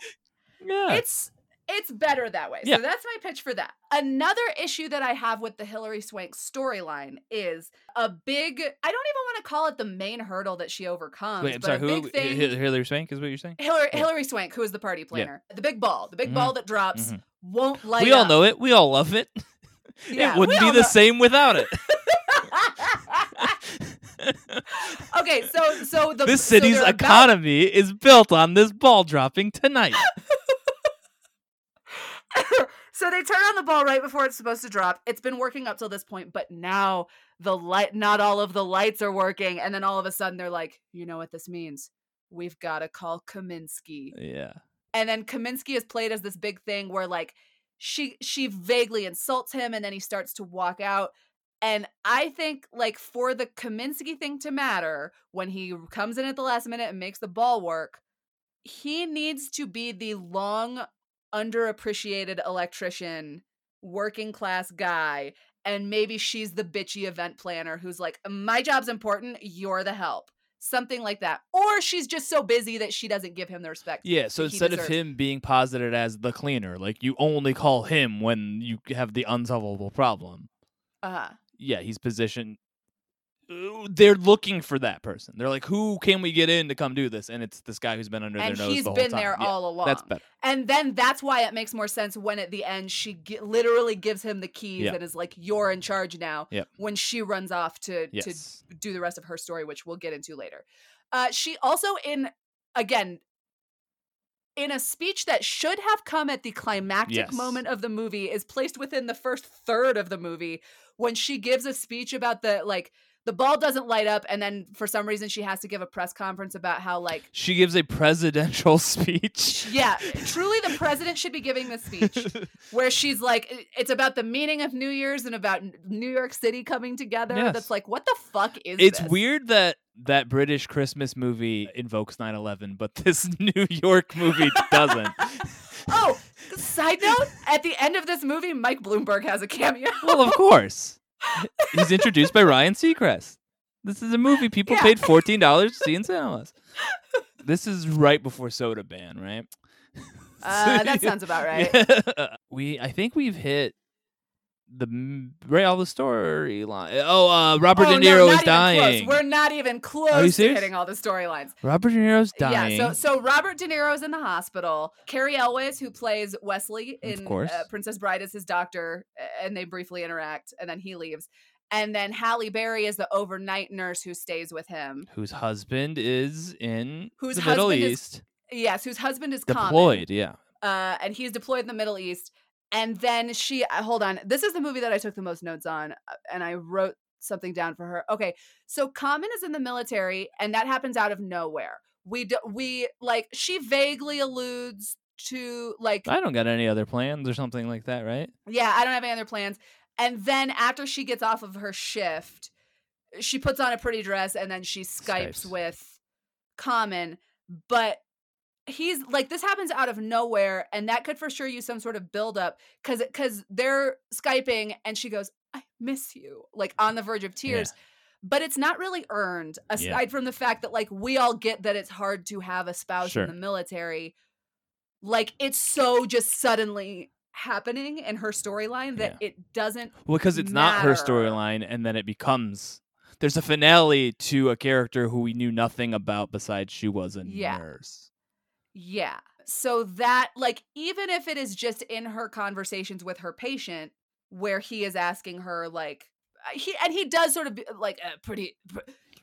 Speaker 2: Yeah.
Speaker 1: it's it's better that way.
Speaker 2: Yeah.
Speaker 1: So that's my pitch for that. Another issue that I have with the Hilary Swank storyline is a big I don't even want to call it the main hurdle that she overcomes,
Speaker 2: Wait, I'm
Speaker 1: but
Speaker 2: sorry.
Speaker 1: a
Speaker 2: Who?
Speaker 1: big thing
Speaker 2: Hi- Hilary Swank is what you're saying?
Speaker 1: Hilary,
Speaker 2: Yeah.
Speaker 1: Hilary Swank, who is the party planner, the big ball, the big
Speaker 2: Mhm.
Speaker 1: ball that drops,
Speaker 2: Mhm.
Speaker 1: won't light
Speaker 2: we all
Speaker 1: up.
Speaker 2: know it. We all love it.
Speaker 1: Yeah,
Speaker 2: it wouldn't be the
Speaker 1: know-
Speaker 2: same without it.
Speaker 1: okay, so so the
Speaker 2: this
Speaker 1: so
Speaker 2: city's
Speaker 1: about-
Speaker 2: economy is built on this ball dropping tonight.
Speaker 1: so they turn on the ball right before it's supposed to drop. It's been working up till this point, but now the light not all of the lights are working and then all of a sudden they're like, "You know what this means? We've got to call Kaminsky."
Speaker 2: yeah.
Speaker 1: And then Kaminsky is played as this big thing where like she she vaguely insults him and then he starts to walk out. And I think like for the Kaminsky thing to matter, when he comes in at the last minute and makes the ball work, he needs to be the long underappreciated electrician, working class guy. And maybe she's the bitchy event planner who's like, my job's important, you're the help. Something like that. Or she's just so busy that she doesn't give him the respect.
Speaker 2: Yeah, so instead of him being posited as the cleaner, like you only call him when you have the unsolvable problem.
Speaker 1: Uh-huh.
Speaker 2: Yeah, he's positioned. They're looking for that person. They're like, who can we get in to come do this? And it's this guy who's been under
Speaker 1: and
Speaker 2: their nose
Speaker 1: he's
Speaker 2: the
Speaker 1: been
Speaker 2: time.
Speaker 1: there
Speaker 2: Yeah,
Speaker 1: all along.
Speaker 2: That's better.
Speaker 1: and then that's why it makes more sense when at the end she gi- literally gives him the keys and is like, "You're in charge now."
Speaker 2: Yep.
Speaker 1: When she runs off to
Speaker 2: Yes.
Speaker 1: to do the rest of her story, which we'll get into later. Uh, she also in again in a speech that should have come at the climactic
Speaker 2: Yes.
Speaker 1: moment of the movie is placed within the first third of the movie when she gives a speech about the like the ball doesn't light up and then for some reason she has to give a press conference about how like
Speaker 2: She gives a presidential speech.
Speaker 1: yeah, truly the president should be giving this speech where she's like it's about the meaning of New Year's and about New York City coming together.
Speaker 2: Yes.
Speaker 1: That's like what the fuck is
Speaker 2: it's
Speaker 1: this?
Speaker 2: weird that that British Christmas movie invokes 9/11, but this New York movie doesn't.
Speaker 1: Oh, side note, at the end of this movie Mike Bloomberg has a cameo.
Speaker 2: well, of course. He's introduced by Ryan Seacrest. This is a movie people
Speaker 1: Yeah.
Speaker 2: paid fourteen dollars to see in cinemas. This is right before Soda Ban, right?
Speaker 1: Uh, that sounds about right.
Speaker 2: Yeah. we, I think we've hit the m- right all the storyline. Oh, uh, Robert
Speaker 1: oh,
Speaker 2: De Niro
Speaker 1: no,
Speaker 2: is dying.
Speaker 1: Close. We're not even close to hitting all the storylines.
Speaker 2: Robert De Niro's dying.
Speaker 1: Yeah, so so Robert De Niro's in the hospital. Cary Elwes, who plays Wesley in uh, Princess Bride, is his doctor, and they briefly interact, and then he leaves. And then Halle Berry is the overnight nurse who stays with him.
Speaker 2: whose husband is in
Speaker 1: Whose
Speaker 2: the Middle
Speaker 1: is
Speaker 2: East,
Speaker 1: Yes, whose husband is Common,
Speaker 2: deployed. Yeah,
Speaker 1: uh, and he's deployed in the Middle East. And then she, uh, hold on, this is the movie that I took the most notes on, uh, and I wrote something down for her. Okay, so Common is in the military, and that happens out of nowhere. We do, we like she vaguely alludes to like
Speaker 2: I don't got any other plans or something like that, right?
Speaker 1: yeah, I don't have any other plans. And then after she gets off of her shift, she puts on a pretty dress and then she Skypes,
Speaker 2: Skypes.
Speaker 1: with Common. But he's like this happens out of nowhere, and that could for sure use some sort of buildup because because they're Skyping and she goes, I miss you, like on the verge of tears. But it's not really earned, aside
Speaker 2: Yeah.
Speaker 1: from the fact that like we all get that it's hard to have a spouse
Speaker 2: Sure.
Speaker 1: in the military. Like it's so just suddenly happening in her storyline that it doesn't
Speaker 2: Well, because it's not her storyline, and then it becomes there's a finale to a character who we knew nothing about besides she was a
Speaker 1: Yeah.
Speaker 2: nurse.
Speaker 1: Yeah. So that, like, even if it is just in her conversations with her patient, where he is asking her, like, uh, he and he does sort of be, like a pretty, pr-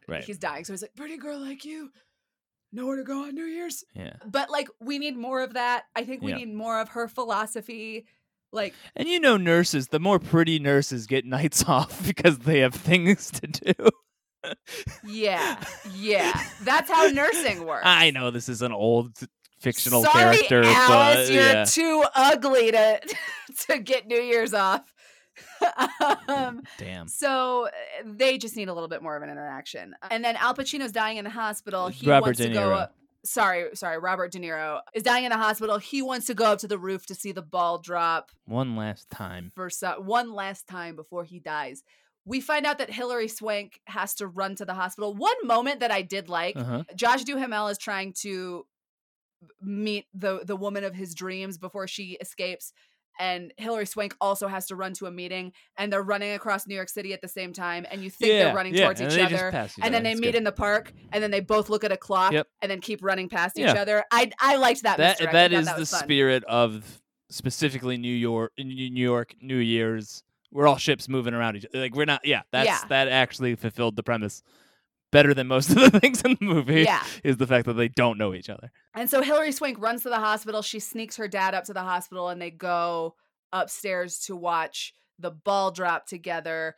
Speaker 2: Right.
Speaker 1: He's dying, so he's like, "Pretty girl like you, nowhere to go on New Year's."
Speaker 2: Yeah.
Speaker 1: But like, we need more of that. I think we
Speaker 2: Yeah.
Speaker 1: need more of her philosophy. Like,
Speaker 2: And you know, nurses, the more pretty nurses get nights off because they have things to do.
Speaker 1: yeah, yeah, that's how nursing works.
Speaker 2: I know this is an old fictional
Speaker 1: Sorry,
Speaker 2: character,
Speaker 1: Alice,
Speaker 2: but
Speaker 1: you're
Speaker 2: yeah.
Speaker 1: too ugly to to get New Year's off. um,
Speaker 2: Damn.
Speaker 1: So uh, they just need a little bit more of an interaction. And then Al Pacino's dying in the hospital. He
Speaker 2: Robert
Speaker 1: wants
Speaker 2: De
Speaker 1: to go up. Sorry, sorry. Robert De Niro is dying in the hospital. He wants to go up to the roof to see the ball drop
Speaker 2: One last time.
Speaker 1: for so- one last time before he dies. We find out that Hilary Swank has to run to the hospital. One moment that I did like,
Speaker 2: Uh-huh.
Speaker 1: Josh Duhamel is trying to meet the the woman of his dreams before she escapes and Hilary Swank also has to run to a meeting and they're running across New York City at the same time and you think
Speaker 2: yeah,
Speaker 1: they're running
Speaker 2: yeah,
Speaker 1: towards each other and then they
Speaker 2: It's
Speaker 1: meet
Speaker 2: good.
Speaker 1: in the park and then they both look at a clock
Speaker 2: Yep.
Speaker 1: and then keep running past each other. I I liked that
Speaker 2: that that is
Speaker 1: that
Speaker 2: the
Speaker 1: fun.
Speaker 2: spirit of specifically New York New York New Year's. We're all ships moving around each other. like we're not yeah, that's
Speaker 1: Yeah.
Speaker 2: that actually fulfilled the premise better than most of the things in the movie
Speaker 1: Yeah.
Speaker 2: is the fact that they don't know each other.
Speaker 1: And so Hilary Swank runs to the hospital. She sneaks her dad up to the hospital and they go upstairs to watch the ball drop together.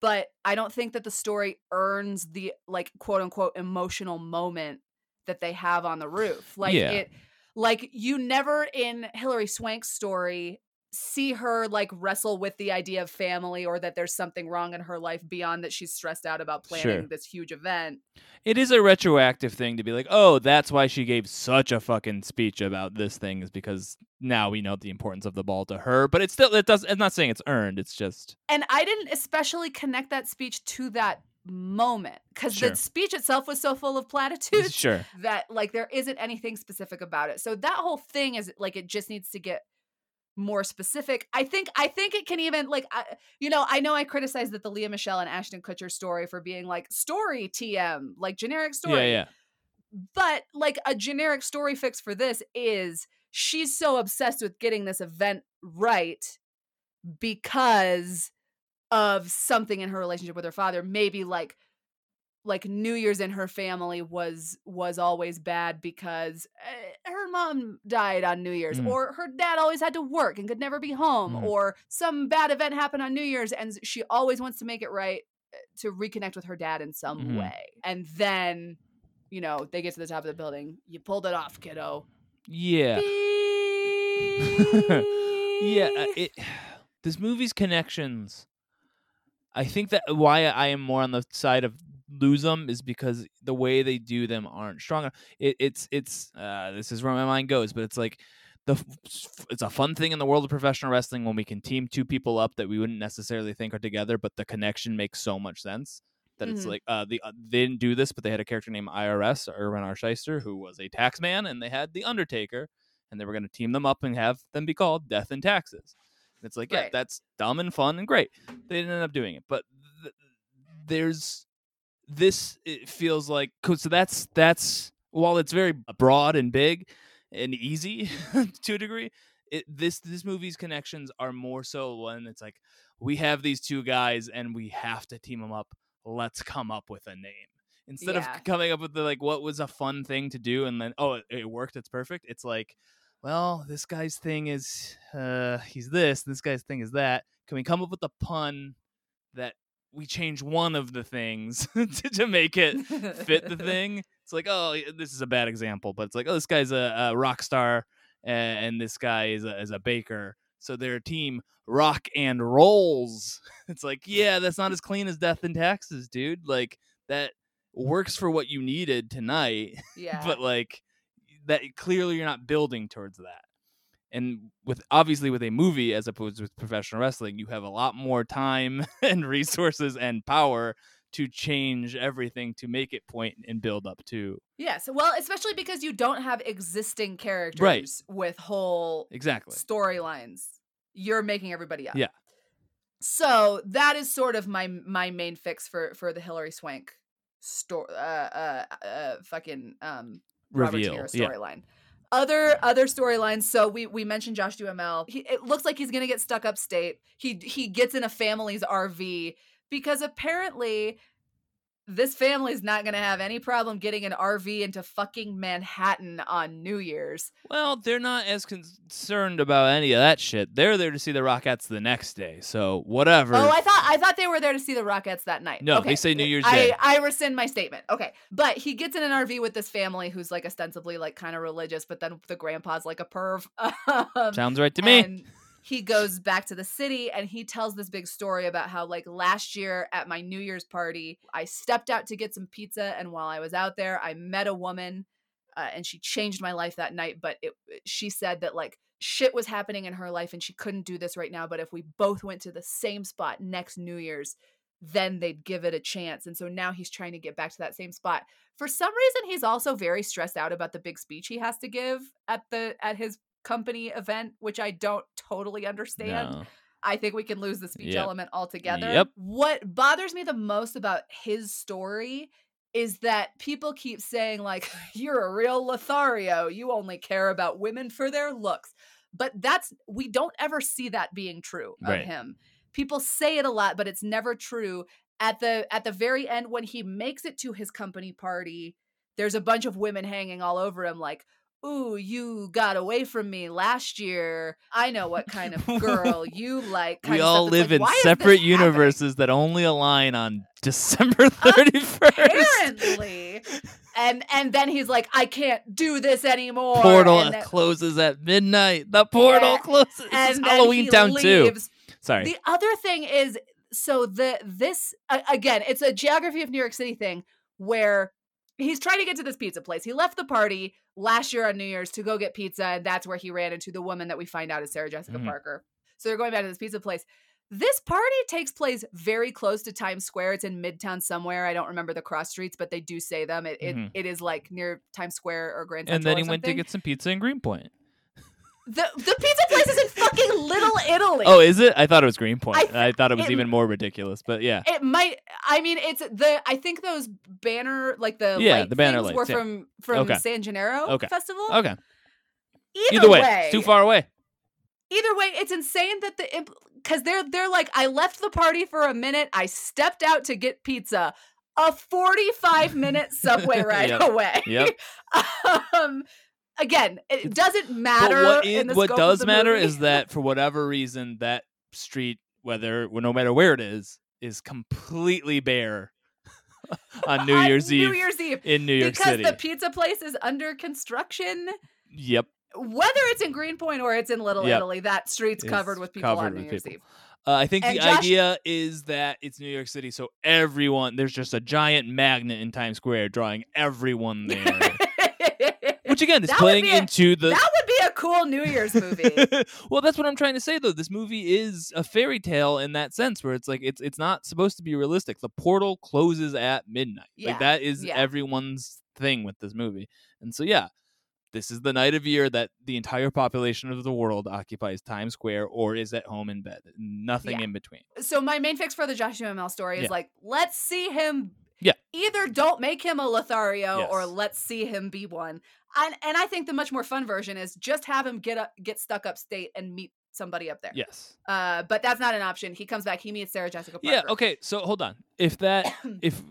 Speaker 1: But I don't think that the story earns the like quote unquote emotional moment that they have on the roof. Like
Speaker 2: Yeah.
Speaker 1: it like you never in Hilary Swank's story see her like wrestle with the idea of family or that there's something wrong in her life beyond that she's stressed out about planning
Speaker 2: Sure.
Speaker 1: this huge event.
Speaker 2: It is a retroactive thing to be like, oh, that's why she gave such a fucking speech about this thing is because now we know the importance of the ball to her. But it's still it does. It's not saying it's earned. It's just
Speaker 1: and I didn't especially connect that speech to that moment because
Speaker 2: Sure.
Speaker 1: the speech itself was so full of platitudes
Speaker 2: sure.
Speaker 1: that like there isn't anything specific about it. So that whole thing is like it just needs to get more specific. I think I think it can even like I, you know I know I criticized that the Lea Michele and Ashton Kutcher story for being like story TM like generic story.
Speaker 2: Yeah, yeah.
Speaker 1: But like a generic story fix for this is she's so obsessed with getting this event right because of something in her relationship with her father. Maybe like like New Year's in her family was was always bad because uh, her mom died on New Year's
Speaker 2: Mm.
Speaker 1: or her dad always had to work and could never be home
Speaker 2: Mm.
Speaker 1: or some bad event happened on New Year's and she always wants to make it right uh, to reconnect with her dad in some
Speaker 2: Mhm.
Speaker 1: way. And then you know, they get to the top of the building. You pulled it off, kiddo.
Speaker 2: Yeah. yeah, uh, it this movie's connections. I think that why I am more on the side of lose them is because the way they do them aren't strong enough. It, it's it's uh, this is where my mind goes, but it's like the it's a fun thing in the world of professional wrestling when we can team two people up that we wouldn't necessarily think are together, but the connection makes so much sense that it's
Speaker 1: Mhm.
Speaker 2: like uh, the uh, they didn't do this, but they had a character named IRS Irwin R. Shyster who was a tax man, and they had the Undertaker, and they were going to team them up and have them be called Death and Taxes. And it's like, yeah, that's dumb and fun and great. They didn't end up doing it, but th- there's this. It feels like so that's that's while it's very broad and big and easy to a degree. It, this this movie's connections are more so when it's like we have these two guys and we have to team them up. Let's come up with a name instead
Speaker 1: Yeah.
Speaker 2: of coming up with the like what was a fun thing to do and then oh it, it worked it's perfect it's like well this guy's thing is uh he's this this guy's thing is that can we come up with a pun that we change one of the things to, to make it fit the thing. It's like oh this is a bad example but it's like oh this guy's a, a rock star a- and this guy is a, is a baker. So they're a team rock and rolls. It's like yeah that's not as clean as death and taxes dude. Like that works for what you needed tonight
Speaker 1: yeah.
Speaker 2: but like that clearly you're not building towards that and with obviously with a movie as opposed with professional wrestling you have a lot more time and resources and power to change everything to make it point and build up to
Speaker 1: Yes. Well, especially because you don't have existing characters with whole
Speaker 2: exactly
Speaker 1: storylines. You're making everybody up.
Speaker 2: Yeah.
Speaker 1: So that is sort of my my main fix for for the Hilary Swank story. Uh, uh, uh, fucking um, Robert
Speaker 2: reveal
Speaker 1: Niro
Speaker 2: yeah
Speaker 1: storyline. Other other storylines. So we we mentioned Josh Duhamel. He, it looks like he's gonna get stuck upstate. He he gets in a family's RV because apparently this family's not gonna have any problem getting an RV into fucking Manhattan on New Year's.
Speaker 2: well they're not as concerned about any of that shit they're there to see the rockettes the next day so whatever
Speaker 1: Oh, I thought I thought they were there to see the Rockettes that night.
Speaker 2: No,
Speaker 1: okay.
Speaker 2: they say New Year's
Speaker 1: I,
Speaker 2: Day.
Speaker 1: I rescind my statement. Okay, but he gets in an RV with this family who's like ostensibly like kind of religious, but then the grandpa's like a perv. Um,
Speaker 2: sounds right to me
Speaker 1: And he goes back to the city and he tells this big story about how like last year at my New Year's party, I stepped out to get some pizza, and while I was out there, I met a woman, uh, and she changed my life that night. But it, she said that like shit was happening in her life and she couldn't do this right now. But if we both went to the same spot next New Year's, then they'd give it a chance. And so now he's trying to get back to that same spot. For some reason, he's also very stressed out about the big speech he has to give at the at his company event, which I don't totally understand.
Speaker 2: No.
Speaker 1: I think we can lose the speech
Speaker 2: Yep.
Speaker 1: element altogether.
Speaker 2: Yep.
Speaker 1: What bothers me the most about his story is that people keep saying like you're a real Lothario, you only care about women for their looks. But that's we don't ever see that being true of
Speaker 2: Right.
Speaker 1: him. People say it a lot, but it's never true. At the at the very end when he makes it to his company party, there's a bunch of women hanging all over him like Ooh, you got away from me last year. I know what kind of girl you like. kind
Speaker 2: we all. Live
Speaker 1: like,
Speaker 2: in
Speaker 1: why is this
Speaker 2: separate
Speaker 1: happening?
Speaker 2: universes that only align on December 31st.
Speaker 1: apparently and and then he's like i can't do this anymore
Speaker 2: portal
Speaker 1: then-
Speaker 2: closes at midnight. The portal
Speaker 1: Yeah,
Speaker 2: closes.
Speaker 1: And then
Speaker 2: Halloween Town too. Sorry.
Speaker 1: the other thing is so the this a- again it's a geography of new york city thing where he's trying to get to this pizza place he left the party last year on new year's to go get pizza and that's where he ran into the woman that we find out is sarah jessica
Speaker 2: Mhm.
Speaker 1: parker so they're going back to this pizza place this party takes place very close to Times Square. It's in Midtown somewhere. I don't remember the cross streets, but they do say them. It it,
Speaker 2: Mhm.
Speaker 1: it is like near Times Square or Grand Central.
Speaker 2: and then he went to get some pizza in Greenpoint.
Speaker 1: The the pizza place is in fucking Little Italy.
Speaker 2: Oh, is it? I thought it was Greenpoint.
Speaker 1: I th-
Speaker 2: I, thought it was
Speaker 1: it-
Speaker 2: even more ridiculous. But yeah.
Speaker 1: It might. I mean, it's the. I think those banner, like the
Speaker 2: Yeah, the banner
Speaker 1: things, were
Speaker 2: yeah.
Speaker 1: from from
Speaker 2: Okay.
Speaker 1: San Gennaro
Speaker 2: Okay.
Speaker 1: Festival.
Speaker 2: Okay.
Speaker 1: Either,
Speaker 2: Either way,
Speaker 1: way,
Speaker 2: it's too far away.
Speaker 1: Either way, it's insane that the because they're they're like, I left the party for a minute. I stepped out to get pizza. A forty-five minute subway ride
Speaker 2: Yep.
Speaker 1: away.
Speaker 2: Yep.
Speaker 1: um, again, it doesn't matter.
Speaker 2: But what,
Speaker 1: the
Speaker 2: what does matter
Speaker 1: movie.
Speaker 2: is that for whatever reason, that street, whether no matter where it is, is completely bare on New
Speaker 1: On
Speaker 2: Year's
Speaker 1: New
Speaker 2: Eve
Speaker 1: Year's Eve.
Speaker 2: in New York
Speaker 1: because
Speaker 2: City.
Speaker 1: the pizza place is under construction.
Speaker 2: yep.
Speaker 1: Whether it's in Greenpoint or it's in Little
Speaker 2: Yep.
Speaker 1: Italy, that street's
Speaker 2: It's
Speaker 1: covered with people
Speaker 2: covered
Speaker 1: on New Year's
Speaker 2: people.
Speaker 1: Eve.
Speaker 2: Uh, I think
Speaker 1: And
Speaker 2: the
Speaker 1: Josh-
Speaker 2: idea is that it's New York City, so everyone there's just a giant magnet in Times Square drawing everyone there. Which again is
Speaker 1: That
Speaker 2: playing
Speaker 1: a-
Speaker 2: into the
Speaker 1: that would be a cool New Year's movie.
Speaker 2: well, that's what I'm trying to say though. This movie is a fairy tale in that sense, where it's like it's it's not supposed to be realistic. The portal closes at midnight.
Speaker 1: Yeah,
Speaker 2: Like that is
Speaker 1: yeah.
Speaker 2: everyone's thing with this movie. And so yeah, this is the night of year that the entire population of the world occupies Times Square or is at home in bed. Nothing
Speaker 1: Yeah.
Speaker 2: in between.
Speaker 1: So my main fix for the Josh Duhamel story is
Speaker 2: Yeah.
Speaker 1: like, let's see him.
Speaker 2: Yeah.
Speaker 1: Either don't make him a Lothario or let's see him be one. And and I think the much more fun version is just have him get up, get stuck upstate and meet somebody up there.
Speaker 2: Yes.
Speaker 1: Uh, but that's not an option. He comes back. He meets Sarah Jessica Parker.
Speaker 2: Yeah. Okay. So hold on. If that, if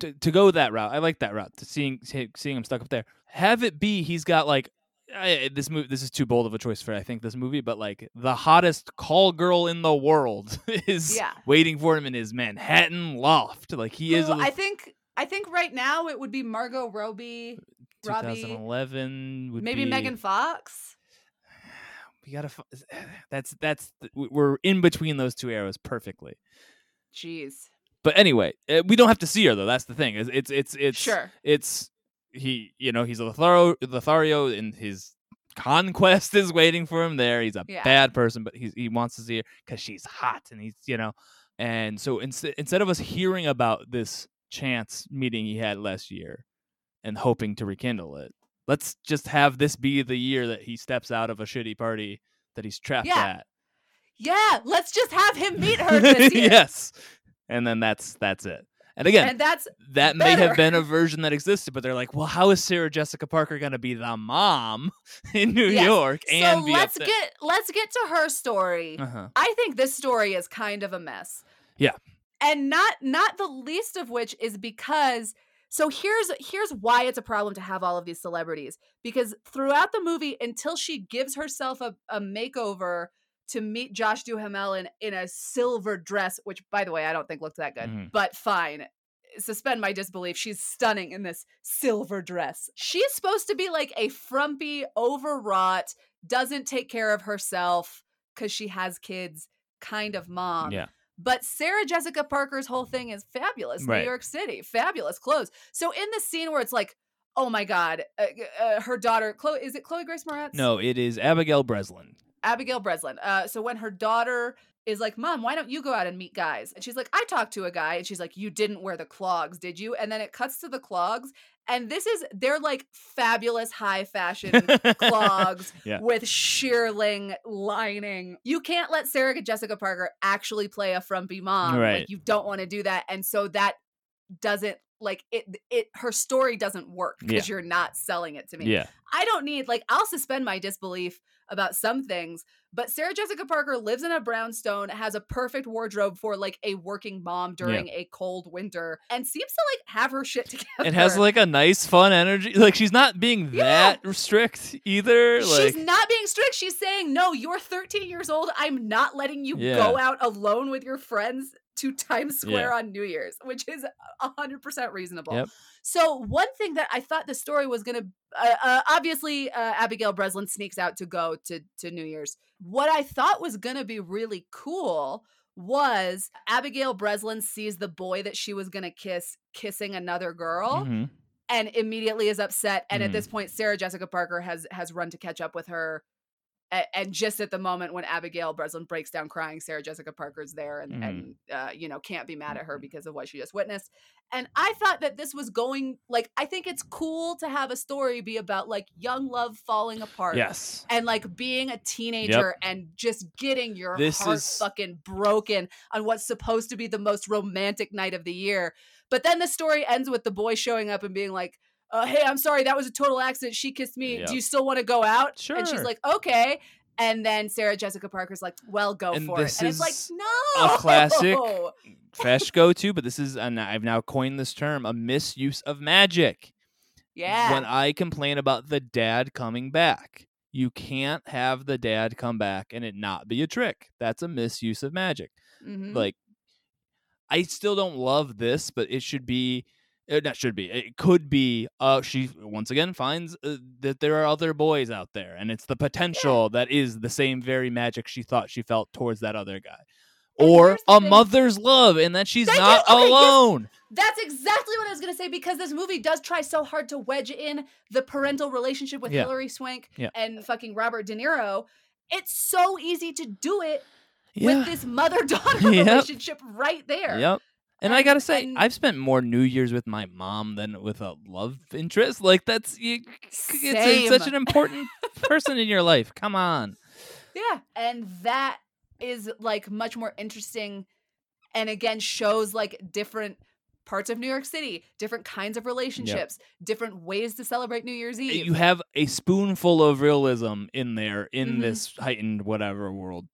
Speaker 2: to, to go that route, I like that route. To seeing seeing him stuck up there, have it be he's got like I, this movie. This is too bold of a choice for I think this movie, but like the hottest call girl in the world is
Speaker 1: Yeah.
Speaker 2: waiting for him in his Manhattan loft. Like he is.
Speaker 1: Who
Speaker 2: A,
Speaker 1: I think I think right now it would be Margot Robbie, Robbie,
Speaker 2: 2011 would
Speaker 1: maybe
Speaker 2: be,
Speaker 1: Megan Fox.
Speaker 2: We gotta. That's that's we're in between those two arrows perfectly.
Speaker 1: Jeez.
Speaker 2: But anyway, uh, we don't have to see her though. That's the thing. It's it's it's, it's
Speaker 1: Sure.
Speaker 2: It's he. You know, he's a Lothario, Lothario, and his conquest is waiting for him there. He's a
Speaker 1: Yeah.
Speaker 2: bad person, but he's, he wants to see her because she's hot, and he's you know. And so instead instead of us hearing about this chance meeting he had last year, and hoping to rekindle it, let's just have this be the year that he steps out of a shitty party that he's trapped
Speaker 1: Yeah.
Speaker 2: at.
Speaker 1: Yeah, let's just have him meet her this year.
Speaker 2: yes. And then that's that's it. And again,
Speaker 1: And that's
Speaker 2: that may have been a version that existed, but they're like, well, how is Sarah Jessica Parker going to be the mom in New
Speaker 1: Yes.
Speaker 2: York and
Speaker 1: so let's get let's get to her story.
Speaker 2: uh-huh.
Speaker 1: I think this story is kind of a mess.
Speaker 2: Yeah.
Speaker 1: And not not the least of which is because so here's here's why it's a problem to have all of these celebrities because throughout the movie until she gives herself a, a makeover to meet Josh Duhamel in in a silver dress which by the way I don't think looks that good
Speaker 2: Mhm.
Speaker 1: but fine suspend my disbelief she's stunning in this silver dress she's supposed to be like a frumpy overwrought doesn't take care of herself cuz she has kids kind of mom
Speaker 2: yeah.
Speaker 1: but Sarah Jessica Parker's whole thing is fabulous.
Speaker 2: Right.
Speaker 1: New York City, fabulous clothes. So in the scene where it's like, oh my God, uh, uh, her daughter, Chloe, is it Chloe Grace Moretz?
Speaker 2: No, it is Abigail Breslin.
Speaker 1: Abigail Breslin. Uh, so when her daughter is like, Mom, why don't you go out and meet guys? And she's like, I talked to a guy. And she's like, You didn't wear the clogs, did you? And then it cuts to the clogs. And this is, they're like fabulous high fashion clogs
Speaker 2: Yeah.
Speaker 1: with shearling lining. You can't let Sarah Jessica Parker actually play a frumpy mom.
Speaker 2: Right.
Speaker 1: Like you don't want to do that. And so that doesn't like it it her story doesn't work because you're not selling it to me.
Speaker 2: Yeah.
Speaker 1: I don't need like I'll suspend my disbelief about some things, but Sarah Jessica Parker lives in a brownstone, has a perfect wardrobe for like a working mom during a cold winter, and seems to like have her shit together.
Speaker 2: It has like a nice, fun energy. Like she's not being
Speaker 1: Yeah.
Speaker 2: that strict either. Like
Speaker 1: She's not being strict. She's saying, "No, you're 13 years old. I'm not letting you
Speaker 2: Yeah.
Speaker 1: go out alone with your friends to Times Square on New Year's," which is 100% reasonable.
Speaker 2: Yep.
Speaker 1: So, one thing that I thought the story was going to uh, uh, obviously uh, Abigail Breslin sneaks out to go to to New Year's. What I thought was going to be really cool was Abigail Breslin sees the boy that she was going to kiss kissing another girl
Speaker 2: Mhm.
Speaker 1: and immediately is upset and at
Speaker 2: Mhm.
Speaker 1: this point sarah jessica parker has has run to catch up with her and just at the moment when abigail breslin breaks down crying sarah jessica parker's there and,
Speaker 2: Mhm.
Speaker 1: and uh, you know can't be mad at her because of what she just witnessed and i thought that this was going like i think it's cool to have a story be about like young love falling apart
Speaker 2: Yes.
Speaker 1: and like being a teenager and just getting your
Speaker 2: This
Speaker 1: heart
Speaker 2: is-
Speaker 1: fucking broken on what's supposed to be the most romantic night of the year. But then the story ends with the boy showing up and being like, uh, "Hey, I'm sorry, that was a total accident. She kissed me.
Speaker 2: Yep.
Speaker 1: Do you still want to go out?" Sure. And she's like, "Okay." And then Sarah Jessica Parker's like, "Well, go
Speaker 2: And
Speaker 1: for it." And it's like, "No,
Speaker 2: classic fresh go to, but this is and I've now coined this term a misuse of magic.
Speaker 1: Yeah,
Speaker 2: When I complain about the dad coming back, you can't have the dad come back and it not be a trick. That's a misuse of magic.
Speaker 1: Mhm.
Speaker 2: Like, I still don't love this, but it should be. Uh, not should be. It could be. Uh, she once again finds uh, that there are other boys out there, and it's the potential that is the same very magic she thought she felt towards that other guy,
Speaker 1: And
Speaker 2: or a
Speaker 1: thing-
Speaker 2: mother's love, and that she's
Speaker 1: Thank
Speaker 2: not
Speaker 1: Okay, yes.
Speaker 2: alone.
Speaker 1: That's exactly what I was going to say because this movie does try so hard to wedge in the parental relationship with
Speaker 2: Yeah.
Speaker 1: Hilary Swank
Speaker 2: Yeah.
Speaker 1: and fucking Robert De Niro. It's so easy to do it
Speaker 2: Yeah.
Speaker 1: with this mother daughter
Speaker 2: Yep.
Speaker 1: relationship right there.
Speaker 2: Yep. And I gotta say,
Speaker 1: and-
Speaker 2: I've spent more New Year's with my mom than with a love interest. Like that's you, it's, a- such an important person in your life. Come on.
Speaker 1: Yeah. And that is like much more interesting and again shows like different parts of New York City, different kinds of relationships, different ways to celebrate New Year's Eve.
Speaker 2: You have a spoonful of realism in there in
Speaker 1: Mhm.
Speaker 2: this heightened whatever world.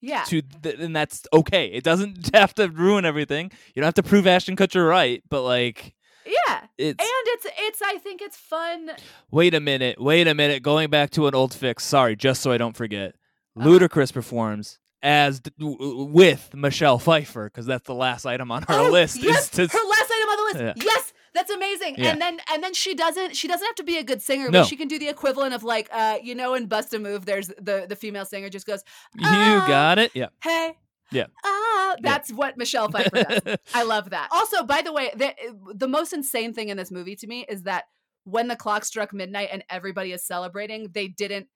Speaker 1: Yeah.
Speaker 2: To th- and that's okay. It doesn't have to ruin everything. You don't have to prove Ashton Kutcher right, but like
Speaker 1: Yeah.
Speaker 2: it's.
Speaker 1: And it's it's I think it's fun.
Speaker 2: wait a minute. Wait a minute. Going back to an old fix. Sorry, just so I don't forget.
Speaker 1: Uh-huh.
Speaker 2: Ludacris performs as d- w- w- with Michelle Pfeiffer because that's the last item on her
Speaker 1: Oh,
Speaker 2: list.
Speaker 1: Yes,
Speaker 2: is to
Speaker 1: her last on the list.
Speaker 2: Yeah.
Speaker 1: Yes, that's amazing.
Speaker 2: Yeah.
Speaker 1: And then and then she doesn't she doesn't have to be a good singer,
Speaker 2: No.
Speaker 1: but she can do the equivalent of like uh you know in Bust a Move there's the the female singer just goes,
Speaker 2: you
Speaker 1: "Ah,
Speaker 2: got it. Yeah.
Speaker 1: Hey.
Speaker 2: Yeah.
Speaker 1: Ah,
Speaker 2: Yeah.
Speaker 1: that's what Michelle Pfeiffer does. I love that. Also, by the way, the the most insane thing in this movie to me is that when the clock struck midnight and everybody is celebrating, they didn't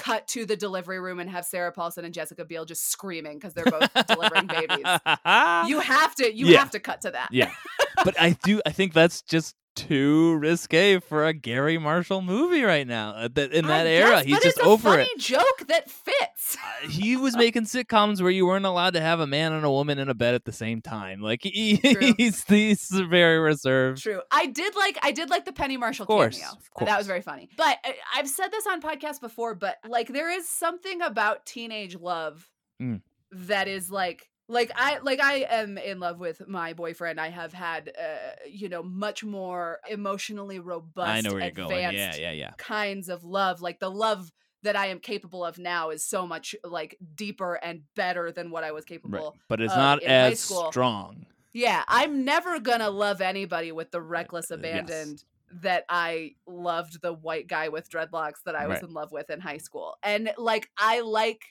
Speaker 1: cut to the delivery room and have Sarah Paulson and Jessica Biel just screaming because they're both delivering babies. You have to you
Speaker 2: Yeah.
Speaker 1: have to cut to that.
Speaker 2: yeah. But I do. I think that's just too risque for a Garry Marshall movie right now. Uh, That in that
Speaker 1: I
Speaker 2: era,
Speaker 1: guess,
Speaker 2: he's just over
Speaker 1: funny
Speaker 2: it.
Speaker 1: joke that fits.
Speaker 2: Uh, he was making sitcoms where you weren't allowed to have a man and a woman in a bed at the same time. Like he, he's he's very reserved.
Speaker 1: True. I did like I did like the Penny Marshall
Speaker 2: Of course,
Speaker 1: cameo.
Speaker 2: of
Speaker 1: That was very funny. But I, I've said this on podcasts before, but like there is something about teenage love
Speaker 2: Mm.
Speaker 1: that is like like I like I am in love with my boyfriend. I have had uh, you know much more emotionally robust
Speaker 2: I know where you're going. Yeah, yeah, yeah.
Speaker 1: kinds of love. Like the love that I am capable of now is so much like deeper and better than what I was capable
Speaker 2: Right. But it's not as strong.
Speaker 1: yeah, I'm never gonna love anybody with the reckless
Speaker 2: Uh, yes.
Speaker 1: that I loved the white guy with dreadlocks that I was
Speaker 2: Right.
Speaker 1: in love with in high school. And like I like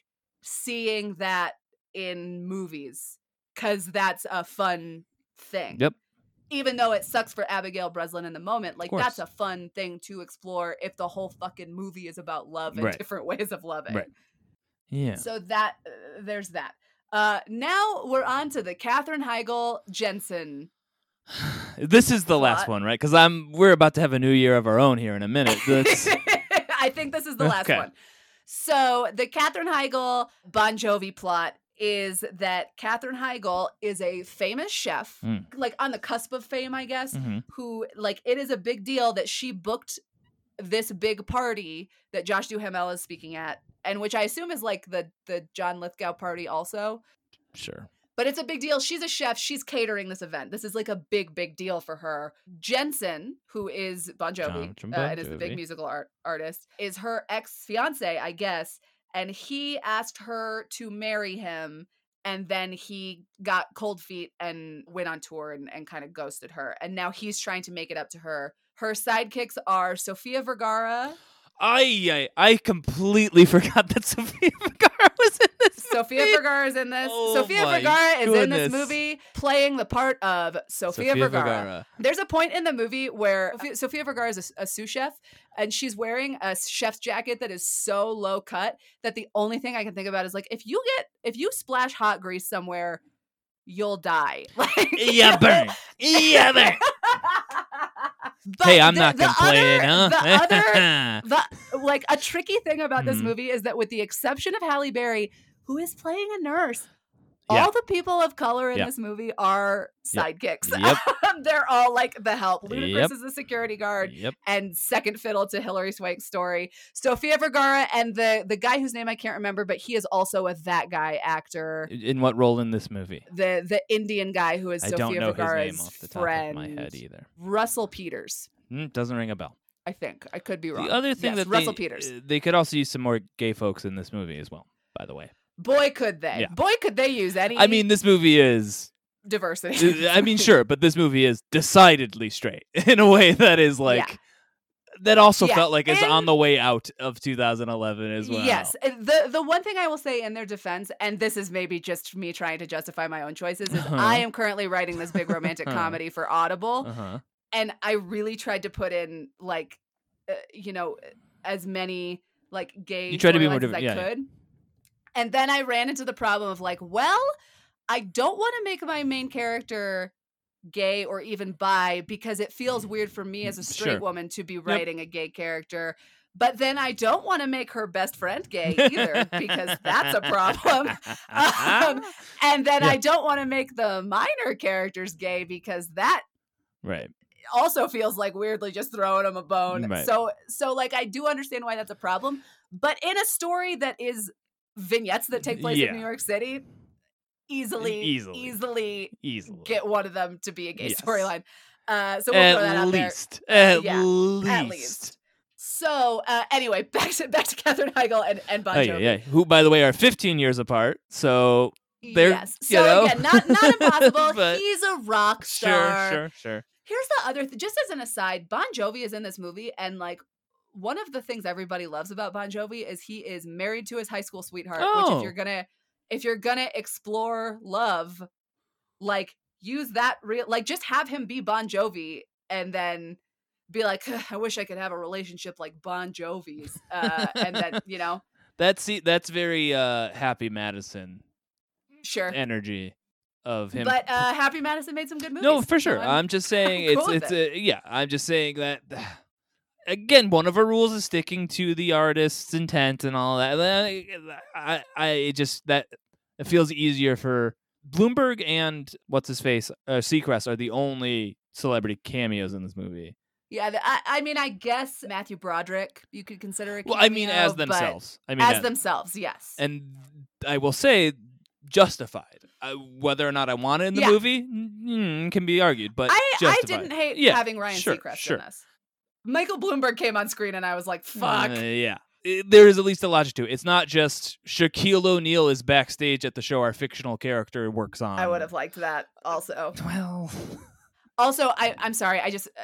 Speaker 1: seeing that in movies cuz that's a fun thing.
Speaker 2: Yep.
Speaker 1: Even though it sucks for Abigail Breslin in the moment, like that's a fun thing to explore if the whole fucking movie is about love and
Speaker 2: Right.
Speaker 1: different ways of loving.
Speaker 2: Right. Yeah.
Speaker 1: So that uh, there's that. Uh now we're on to the Katherine Heigl Jensen
Speaker 2: this is the last one, right? Because I'm we're about to have a new year of our own here in a minute.
Speaker 1: I think this is the last
Speaker 2: Okay.
Speaker 1: one. So the Katherine Heigl Bon Jovi plot is that Katherine Heigl is a famous chef,
Speaker 2: Mm.
Speaker 1: like on the cusp of fame, I guess,
Speaker 2: Mhm.
Speaker 1: who like it is a big deal that she booked this big party that Josh Duhamel is speaking at, and which I assume is like the the John Lithgow party also.
Speaker 2: sure.
Speaker 1: But it's a big deal. She's a chef. She's catering this event. This is like a big, big deal for her. Jensen, who is Bon Jovi,
Speaker 2: John
Speaker 1: uh,
Speaker 2: Bon
Speaker 1: and is the big musical art- artist, is her ex fiance, I guess. And he asked her to marry him. And then he got cold feet and went on tour and, and kind of ghosted her. And now he's trying to make it up to her. Her sidekicks are Sofia Vergara.
Speaker 2: I, I I completely forgot that Sofia Vergara was in. Sofia.
Speaker 1: Vergara is in this.
Speaker 2: Oh Sofia
Speaker 1: Vergara is in this movie playing the part of Sofia, Vergara. There's a point in the movie where Sofia- Vergara is a sous chef and she's wearing a chef's jacket that is so low cut that the only thing I can think about is like if you get if you splash hot grease somewhere, you'll die. Like
Speaker 2: Yeah, burn. Yeah, burn.
Speaker 1: But
Speaker 2: hey, I'm
Speaker 1: the-
Speaker 2: not complaining,
Speaker 1: other-
Speaker 2: huh?
Speaker 1: The other the like a tricky thing about this
Speaker 2: Mhm.
Speaker 1: movie is that with the exception of Halle Berry, who is playing a nurse,
Speaker 2: Yeah.
Speaker 1: all the people of color in this movie are sidekicks.
Speaker 2: Yep.
Speaker 1: They're all like the help. Ludacris
Speaker 2: Yep.
Speaker 1: is the security guard
Speaker 2: yep.
Speaker 1: and second fiddle to Hilary Swank's story. Sofia Vergara and the the guy whose name I can't remember, but he is also a that guy actor.
Speaker 2: In what role in this movie?
Speaker 1: The the Indian guy who is
Speaker 2: I know
Speaker 1: Vergara's
Speaker 2: his name off the top
Speaker 1: friend.
Speaker 2: of my head either.
Speaker 1: Russell Peters.
Speaker 2: Mm, doesn't ring a bell.
Speaker 1: I think I could be wrong.
Speaker 2: The other thing
Speaker 1: Yes,
Speaker 2: that
Speaker 1: Russell
Speaker 2: they,
Speaker 1: Peters.
Speaker 2: uh, they could also use some more gay folks in this movie as well. By the way,
Speaker 1: Boy, could they!
Speaker 2: Yeah.
Speaker 1: Boy, could they use any?
Speaker 2: I mean, this movie is.
Speaker 1: diversity.
Speaker 2: I mean, sure, but this movie is decidedly straight in a way that is like. That also
Speaker 1: Yeah,
Speaker 2: felt like it's on the way out of 2011 as well.
Speaker 1: Yes. The the one thing I will say in their defense, and this is maybe just me trying to justify my own choices, is
Speaker 2: Uh-huh.
Speaker 1: I am currently writing this big romantic comedy for Audible,
Speaker 2: Uh huh.
Speaker 1: and I really tried to put in like, uh, you know, as many like gay
Speaker 2: You tried to be more
Speaker 1: as I
Speaker 2: yeah, yeah.
Speaker 1: could, and then I ran into the problem of like, well, I don't want to make my main character gay or even bi because it feels weird for me as a straight
Speaker 2: Sure.
Speaker 1: woman to be writing a gay character. But then I don't want to make her best friend gay either because that's a problem. Um, and then. I don't want to make the minor characters gay because that
Speaker 2: right.
Speaker 1: also feels like weirdly just throwing them a bone.
Speaker 2: Right.
Speaker 1: So so like I do understand why that's a problem, but in a story that is vignettes that take place
Speaker 2: Yeah.
Speaker 1: in New York City, easily
Speaker 2: Easily.
Speaker 1: easily
Speaker 2: Easily.
Speaker 1: get one of them to be a gay
Speaker 2: Yes.
Speaker 1: storyline. Uh, so we'll throw that
Speaker 2: at
Speaker 1: out there.
Speaker 2: least. At
Speaker 1: yeah,
Speaker 2: least.
Speaker 1: At least. So uh, anyway, back to back to Katherine Heigl and and Bon
Speaker 2: Oh,
Speaker 1: Jovi.
Speaker 2: yeah, yeah. Who, by the way, are 15 years apart. So They're-
Speaker 1: yes. So
Speaker 2: know.
Speaker 1: again, not not impossible.
Speaker 2: But-
Speaker 1: He's a rock star.
Speaker 2: sure, sure, sure.
Speaker 1: Here's the other th- just as an aside, Bon Jovi is in this movie and like one of the things everybody loves about Bon Jovi is he is married to his high school sweetheart, which
Speaker 2: Oh.
Speaker 1: if you're going to if you're to explore love, like use that real like just have him be Bon Jovi and then be like I wish I could have a relationship like Bon Jovi's uh and then, you know,
Speaker 2: That's that's very uh, Happy Madison
Speaker 1: sure.
Speaker 2: energy of him.
Speaker 1: But uh Happy Madison made some good movies.
Speaker 2: no, for
Speaker 1: so
Speaker 2: sure.
Speaker 1: I'm-
Speaker 2: I'm just saying
Speaker 1: I'm
Speaker 2: it's
Speaker 1: cool
Speaker 2: it's a, yeah. I'm just saying that again, one of our rules is sticking to the artist's intent and all that. I I it just that it feels easier for Bloomberg and what's his face uh, Seacrest are the only celebrity cameos in this movie.
Speaker 1: Yeah, I, I mean, I guess Matthew Broderick you could consider a
Speaker 2: Well, I mean as themselves. I mean
Speaker 1: as
Speaker 2: as-
Speaker 1: themselves, yes.
Speaker 2: and I will say justified. Uh, whether or not I want it in the
Speaker 1: Yeah.
Speaker 2: gy mm, can be argued, but
Speaker 1: I, I didn't hate
Speaker 2: Yeah,
Speaker 1: having Ryan
Speaker 2: sure,
Speaker 1: Seacrest
Speaker 2: sure.
Speaker 1: in this. Michael Bloomberg came on screen, and I was like, "Fuck."
Speaker 2: Uh, yeah. It- there is at least a logic to it. It's not just Shaquille O'Neal is backstage at the show our fictional character works on.
Speaker 1: I would have liked that also.
Speaker 2: Well,
Speaker 1: Also, I, I'm sorry. I just uh,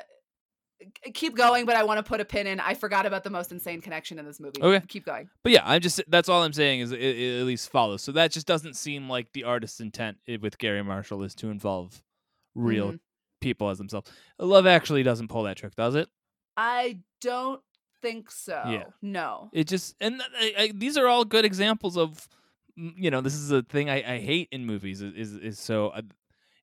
Speaker 1: keep going, but I want to put a pin in. I forgot about the most insane connection in this movie.
Speaker 2: Okay.
Speaker 1: keep going.
Speaker 2: but yeah, I'm just that's all I'm saying is it, it at least follows. So that just doesn't seem like the artist's intent with Garry Marshall is to involve real
Speaker 1: Mhm.
Speaker 2: people as themselves. Love actually doesn't pull that trick, does it?
Speaker 1: I don't think so.
Speaker 2: Yeah.
Speaker 1: No.
Speaker 2: It just and I, I, these are all good examples of mm, you know this is a thing I, I hate in movies is is, is so uh,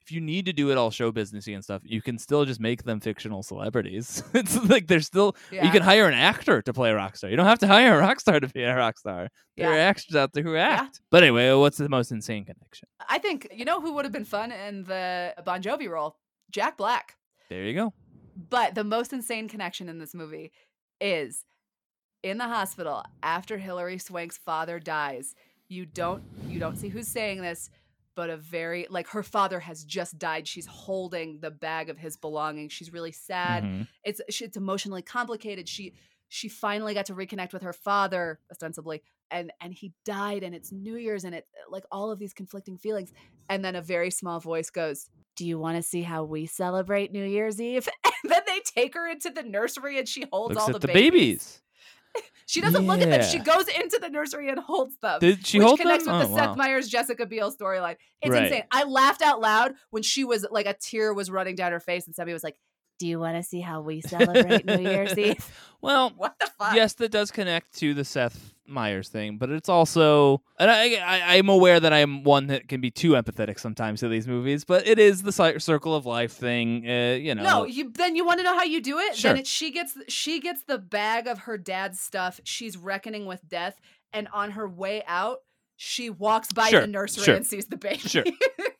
Speaker 2: if you need to do it all show businessy and stuff you can still just make them fictional celebrities it's like they're still
Speaker 1: Yeah.
Speaker 2: you can hire an actor to play a rock star you don't have to hire a rock star to be a rock star there are actors out there who act yeah. but anyway what's the most insane connection
Speaker 1: I think you know who would have been fun in the Bon Jovi role? Jack Black.
Speaker 2: there you go
Speaker 1: But the most insane connection in this movie is in the hospital after Hilary Swank's father dies. You don't you don't see who's saying this, but a very like her father has just died. She's holding the bag of his belongings. She's really sad.
Speaker 2: Mhm.
Speaker 1: It's it's emotionally complicated. She she finally got to reconnect with her father ostensibly and and he died and it's New Year's and it like all of these conflicting feelings and then a very small voice goes, "Do you want to see how we celebrate New Year's Eve?" And then they take her into the nursery and she holds
Speaker 2: looks
Speaker 1: all the,
Speaker 2: the
Speaker 1: babies.
Speaker 2: babies
Speaker 1: She doesn't look at them. She goes into the nursery and holds them.
Speaker 2: did she
Speaker 1: which
Speaker 2: hold
Speaker 1: connects
Speaker 2: them
Speaker 1: with
Speaker 2: Oh,
Speaker 1: the
Speaker 2: wow.
Speaker 1: Seth Meyers Jessica Biel storyline. It's
Speaker 2: Right.
Speaker 1: insane. I laughed out loud when she was like a tear was running down her face and somebody was like, "Do you want to see how we celebrate New Year's Eve?"
Speaker 2: well
Speaker 1: What the fuck?
Speaker 2: yes, that does connect to the Seth Meyers thing, but it's also, and I, I, I'm aware that I'm one that can be too empathetic sometimes to these movies, but it is the circle of life thing, uh, you know.
Speaker 1: No, you then you want to know how you do it?
Speaker 2: Sure.
Speaker 1: Then it, she gets she gets the bag of her dad's stuff. She's reckoning with death, and on her way out, she walks by
Speaker 2: Sure,
Speaker 1: the nursery
Speaker 2: sure,
Speaker 1: and sees the baby.
Speaker 2: sure.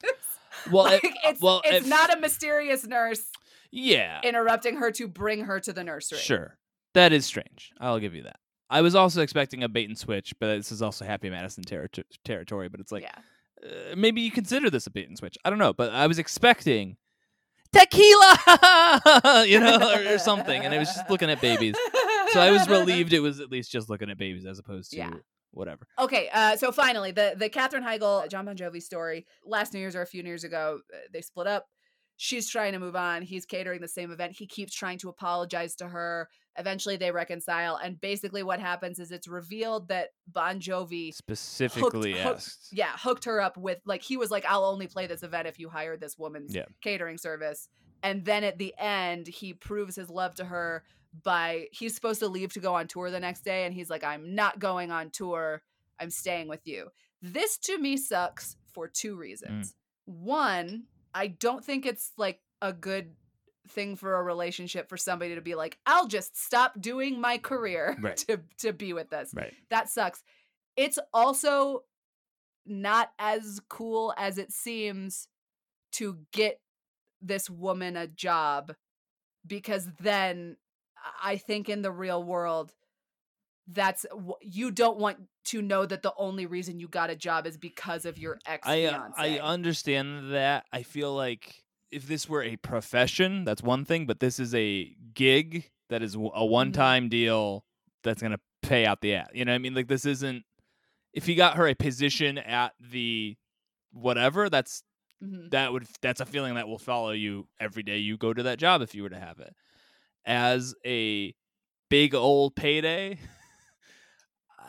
Speaker 2: well,
Speaker 1: like,
Speaker 2: it-
Speaker 1: it's
Speaker 2: well,
Speaker 1: it's
Speaker 2: if-
Speaker 1: not a mysterious nurse
Speaker 2: yeah,
Speaker 1: interrupting her to bring her to the nursery.
Speaker 2: sure. That is strange. I'll give you that. I was also expecting a bait and switch, but this is also Happy Madison terri- territory. But it's like
Speaker 1: yeah.
Speaker 2: uh, maybe you consider this a bait and switch. I don't know, but I was expecting tequila, you know, or, or something, and I was just looking at babies. So I was relieved it was at least just looking at babies as opposed to
Speaker 1: Yeah.
Speaker 2: whatever.
Speaker 1: Okay, uh, so finally, the the Katherine Heigl John Bon Jovi story. Last New Year's or a few years ago, uh, they split up. She's trying to move on. He's catering the same event. He keeps trying to apologize to her. Eventually, they reconcile, and basically, what happens is it's revealed that Bon Jovi,
Speaker 2: Specifically
Speaker 1: hooked-
Speaker 2: asked.
Speaker 1: yeah, hooked her up with like he was like, "I'll only play this event if you hire this woman's
Speaker 2: Yeah.
Speaker 1: catering service." And then at the end, he proves his love to her by he's supposed to leave to go on tour the next day, and he's like, "I'm not going on tour. I'm staying with you." This to me sucks for two mm. reasons. One, I don't think it's like a good thing for a relationship for somebody to be like, I'll just stop doing my career
Speaker 2: Right.
Speaker 1: to to be with this.
Speaker 2: Right.
Speaker 1: That sucks. It's also not as cool as it seems to get this woman a job because then I think in the real world that's you don't want to know that the only reason you got a job is because of your ex
Speaker 2: I uh. I understand that. I feel like if this were a profession, that's one thing, but this is a gig that is a one-time deal that's going to pay out the ass. You know what I mean? Like this isn't if he got her a position at the whatever, that's
Speaker 1: Mhm.
Speaker 2: that would that's a feeling that will follow you every day you go to that job if you were to have it. As a big old payday,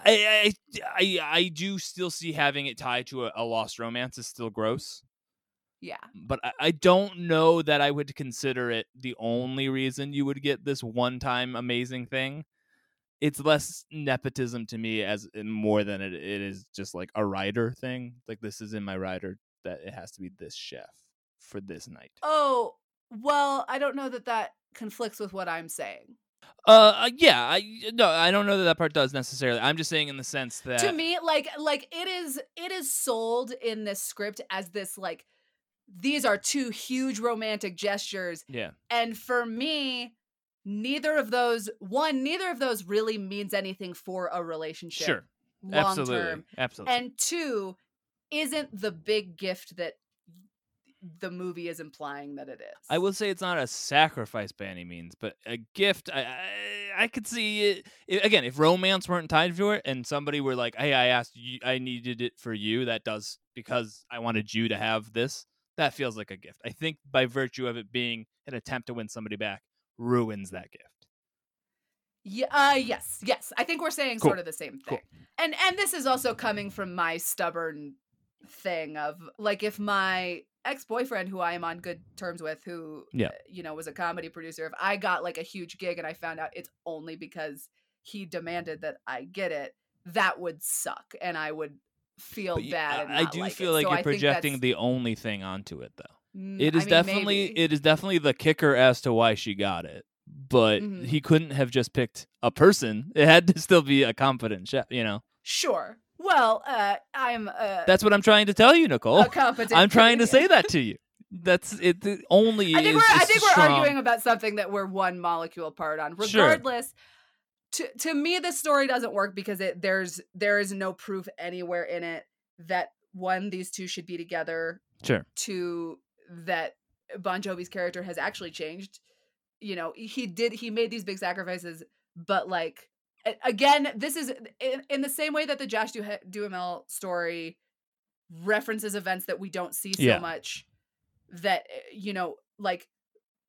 Speaker 2: I I I, do still see having it tied to a, a lost romance is still gross,
Speaker 1: Yeah.
Speaker 2: but I, I don't know that I would consider it the only reason you would get this one time amazing thing. It's less nepotism to me as eh, more than it, it is just like a writer thing. Like this is in my writer that it has to be this chef for this night.
Speaker 1: Oh, well, I don't know that that conflicts with what I'm saying.
Speaker 2: Uh, uh, yeah, I no, I don't know that that part does necessarily. I'm just saying in the sense that
Speaker 1: to me like like it is it is sold in this script as this like these are two huge romantic gestures
Speaker 2: yeah,
Speaker 1: and for me neither of those one neither of those really means anything for a relationship
Speaker 2: sure,
Speaker 1: long
Speaker 2: absolutely,
Speaker 1: term
Speaker 2: absolutely.
Speaker 1: and two isn't the big gift that the movie is implying that it is
Speaker 2: I will say it's not a sacrifice by any means, but a gift. I I, I could see it i- again if romance weren't tied to it, and somebody were like, "Hey, I asked you, I needed it for you." That does because I wanted you to have this. That feels like a gift. I think by virtue of it being an attempt to win somebody back, ruins that gift.
Speaker 1: Yeah, uh, yes, yes. I think we're saying
Speaker 2: Cool.
Speaker 1: sort of the same thing.
Speaker 2: Cool.
Speaker 1: And and this is also coming from my stubborn thing of like if my ex-boyfriend who I am on good terms with who
Speaker 2: Yeah.
Speaker 1: uh, you know was a comedy producer if I got like a huge gig and I found out it's only because he demanded that I get it that would suck and I would feel
Speaker 2: But
Speaker 1: bad
Speaker 2: I- I do
Speaker 1: like
Speaker 2: feel
Speaker 1: it.
Speaker 2: like
Speaker 1: So
Speaker 2: you're projecting the only thing onto it, though. It is I
Speaker 1: mean,
Speaker 2: definitely
Speaker 1: maybe.
Speaker 2: it is definitely the kicker as to why she got it. But
Speaker 1: Mhm.
Speaker 2: he couldn't have just picked a person. It had to still be a competent chef, you know.
Speaker 1: sure well uh I'm uh
Speaker 2: That's what I'm trying to tell you, Nicole. I'm trying to say that to you. That's it. the only.
Speaker 1: I think
Speaker 2: is
Speaker 1: we're I think we're arguing about something that we're one molecule apart on.
Speaker 2: Sure.
Speaker 1: Regardless, to to me this story doesn't work because it there's there is no proof anywhere in it that one these two should be together.
Speaker 2: Sure.
Speaker 1: Two that Bon Jovi's character has actually changed. You know, he did he made these big sacrifices, but like again, this is in, in the same way that the Josh Du- Duhamel story references events that we don't see so
Speaker 2: Yeah.
Speaker 1: much that uh, you know like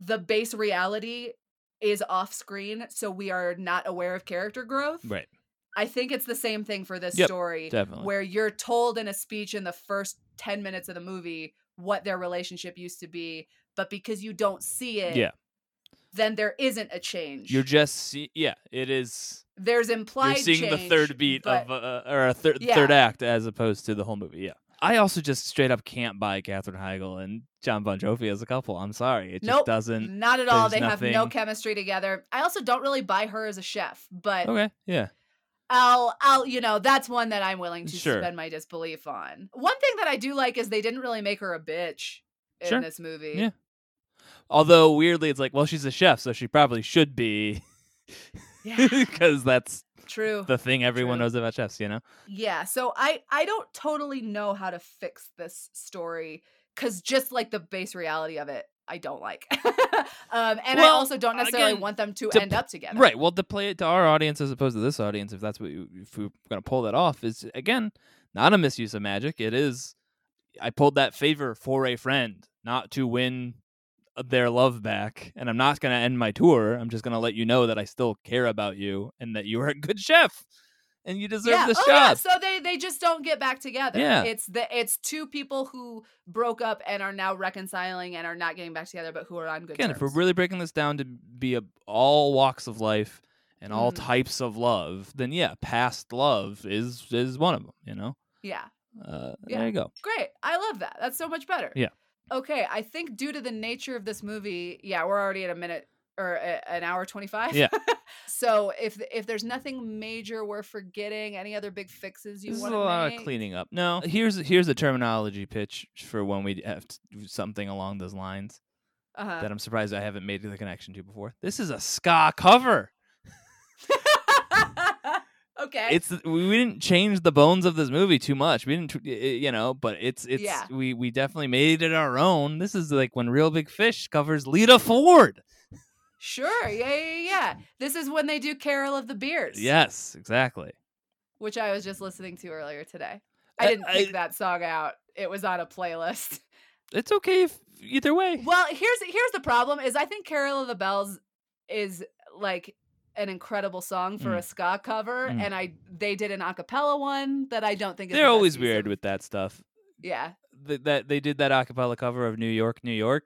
Speaker 1: the base reality is off screen so we are not aware of character growth
Speaker 2: Right.
Speaker 1: i think it's the same thing for this
Speaker 2: Yep,
Speaker 1: story
Speaker 2: definitely.
Speaker 1: where you're told in a speech in the first 10 minutes of the movie what their relationship used to be but because you don't see it
Speaker 2: Yeah.
Speaker 1: Then there isn't a change
Speaker 2: You're just see. Yeah. It is.
Speaker 1: there's implied
Speaker 2: You're seeing the third beat
Speaker 1: but-
Speaker 2: of uh, or a third
Speaker 1: Yeah.
Speaker 2: third act as opposed to the whole movie. Yeah. I also just straight up can't buy Katherine Heigl and John Bon Jovi as a couple. I'm sorry. It just
Speaker 1: Nope,
Speaker 2: doesn't.
Speaker 1: not at all they have no chemistry together i also don't really buy her as a chef but
Speaker 2: Okay. Yeah.
Speaker 1: I'll I'll you know that's one that I'm willing to
Speaker 2: Sure.
Speaker 1: suspend my disbelief on. One thing that I do like is they didn't really make her a bitch in
Speaker 2: Sure.
Speaker 1: this movie.
Speaker 2: Yeah. Although weirdly, it's like, well, she's a chef, so she probably should be,
Speaker 1: Yeah,
Speaker 2: because that's
Speaker 1: true.
Speaker 2: the thing everyone
Speaker 1: True.
Speaker 2: knows about chefs. You know.
Speaker 1: yeah, so I I don't totally know how to fix this story cuz just like the base reality of it I don't like. um and I also don't necessarily
Speaker 2: again,
Speaker 1: want them to
Speaker 2: to
Speaker 1: end
Speaker 2: p-
Speaker 1: up together.
Speaker 2: Right. Well, to play it to our audience as opposed to this audience, if that's what you, if we're gonna pull that off, is again not a misuse of magic. It is. I pulled that favor for a friend, not to win uh, their love back, and I'm not gonna end my tour. I'm just gonna let you know that I still care about you and that you are a good chef and you deserve
Speaker 1: yeah.
Speaker 2: this
Speaker 1: oh, yeah. So they they just don't get back together.
Speaker 2: Yeah.
Speaker 1: It's the it's two people who broke up and are now reconciling and are not getting back together, but who are on good
Speaker 2: Again,
Speaker 1: terms.
Speaker 2: if we're really breaking this down to be a, all walks of life and all
Speaker 1: Mhm.
Speaker 2: types of love, then yeah, past love is is one of them. You know.
Speaker 1: yeah.
Speaker 2: Uh,
Speaker 1: Yeah.
Speaker 2: There you go.
Speaker 1: Great. I love that. That's so much better.
Speaker 2: Yeah.
Speaker 1: Okay, I think due to the nature of this movie, yeah, we're already at a minute or a, an hour 25.
Speaker 2: Yeah.
Speaker 1: so if if there's nothing major we're forgetting, any other big fixes you
Speaker 2: This is
Speaker 1: want
Speaker 2: a
Speaker 1: to
Speaker 2: lot
Speaker 1: make?
Speaker 2: of cleaning up. No, here's here's a terminology pitch for when we have to do something along those lines
Speaker 1: uh-huh.
Speaker 2: that I'm surprised I haven't made the connection to before. This is a ska cover.
Speaker 1: okay.
Speaker 2: It's we didn't change the bones of this movie too much. We didn't, tr- y- y- you know, but it's it's
Speaker 1: Yeah.
Speaker 2: we we definitely made it our own. This is like when Real Big Fish covers Lita Ford.
Speaker 1: sure. Yeah, yeah, yeah. This is when they do Carol of the Beards.
Speaker 2: Yes, exactly.
Speaker 1: Which I was just listening to earlier today.
Speaker 2: I-
Speaker 1: I didn't pick
Speaker 2: I-
Speaker 1: that song out. It was on a playlist.
Speaker 2: It's okay if either way.
Speaker 1: Well, here's here's the problem is I think Carol of the Bells is like an incredible song for
Speaker 2: Mm.
Speaker 1: a ska cover
Speaker 2: Mm.
Speaker 1: and I they did an acapella one that I don't think is
Speaker 2: They're
Speaker 1: the
Speaker 2: always weird with that stuff.
Speaker 1: Yeah.
Speaker 2: Th- that they did that acapella cover of New York, New York.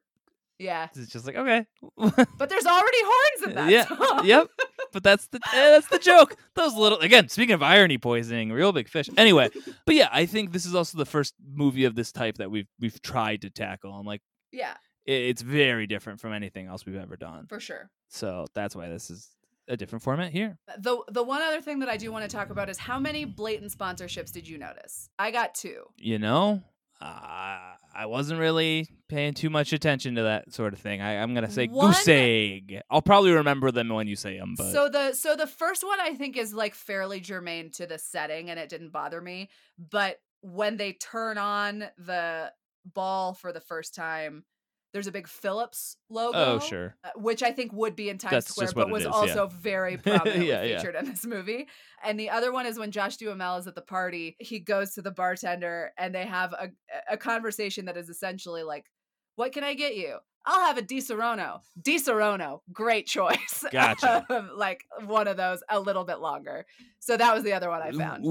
Speaker 1: Yeah.
Speaker 2: It's just like okay,
Speaker 1: But there's already horns in that
Speaker 2: yeah,
Speaker 1: song.
Speaker 2: yep. But that's the eh, that's the joke. Those little again. Speaking of irony poisoning, real big fish. Anyway, but yeah, I think this is also the first movie of this type that we've we've tried to tackle. I'm like,
Speaker 1: Yeah,
Speaker 2: it's very different from anything else we've ever done.
Speaker 1: for sure.
Speaker 2: So that's why this is a different format here.
Speaker 1: The the one other thing that I do want to talk about is how many blatant sponsorships did you notice? I got two.
Speaker 2: You know, uh, I wasn't really paying too much attention to that sort of thing. I, I'm gonna say
Speaker 1: One-
Speaker 2: goose egg. I'll probably remember them when you say them. But
Speaker 1: So the so the first one I think is like fairly germane to the setting and it didn't bother me, but when they turn on the ball for the first time, there's a big Philips logo.
Speaker 2: oh sure,
Speaker 1: uh, Which I think would be in Times
Speaker 2: That's
Speaker 1: Square, but was
Speaker 2: is, yeah.
Speaker 1: also very prominently
Speaker 2: Yeah, yeah.
Speaker 1: featured in this movie. And the other one is when Josh Duhamel is at the party, he goes to the bartender and they have a a conversation that is essentially like, "What can I get you?" I'll have a Disaronno. Di Serono, great choice.
Speaker 2: Gotcha.
Speaker 1: like one of those, a little bit longer. So that was the other one I found.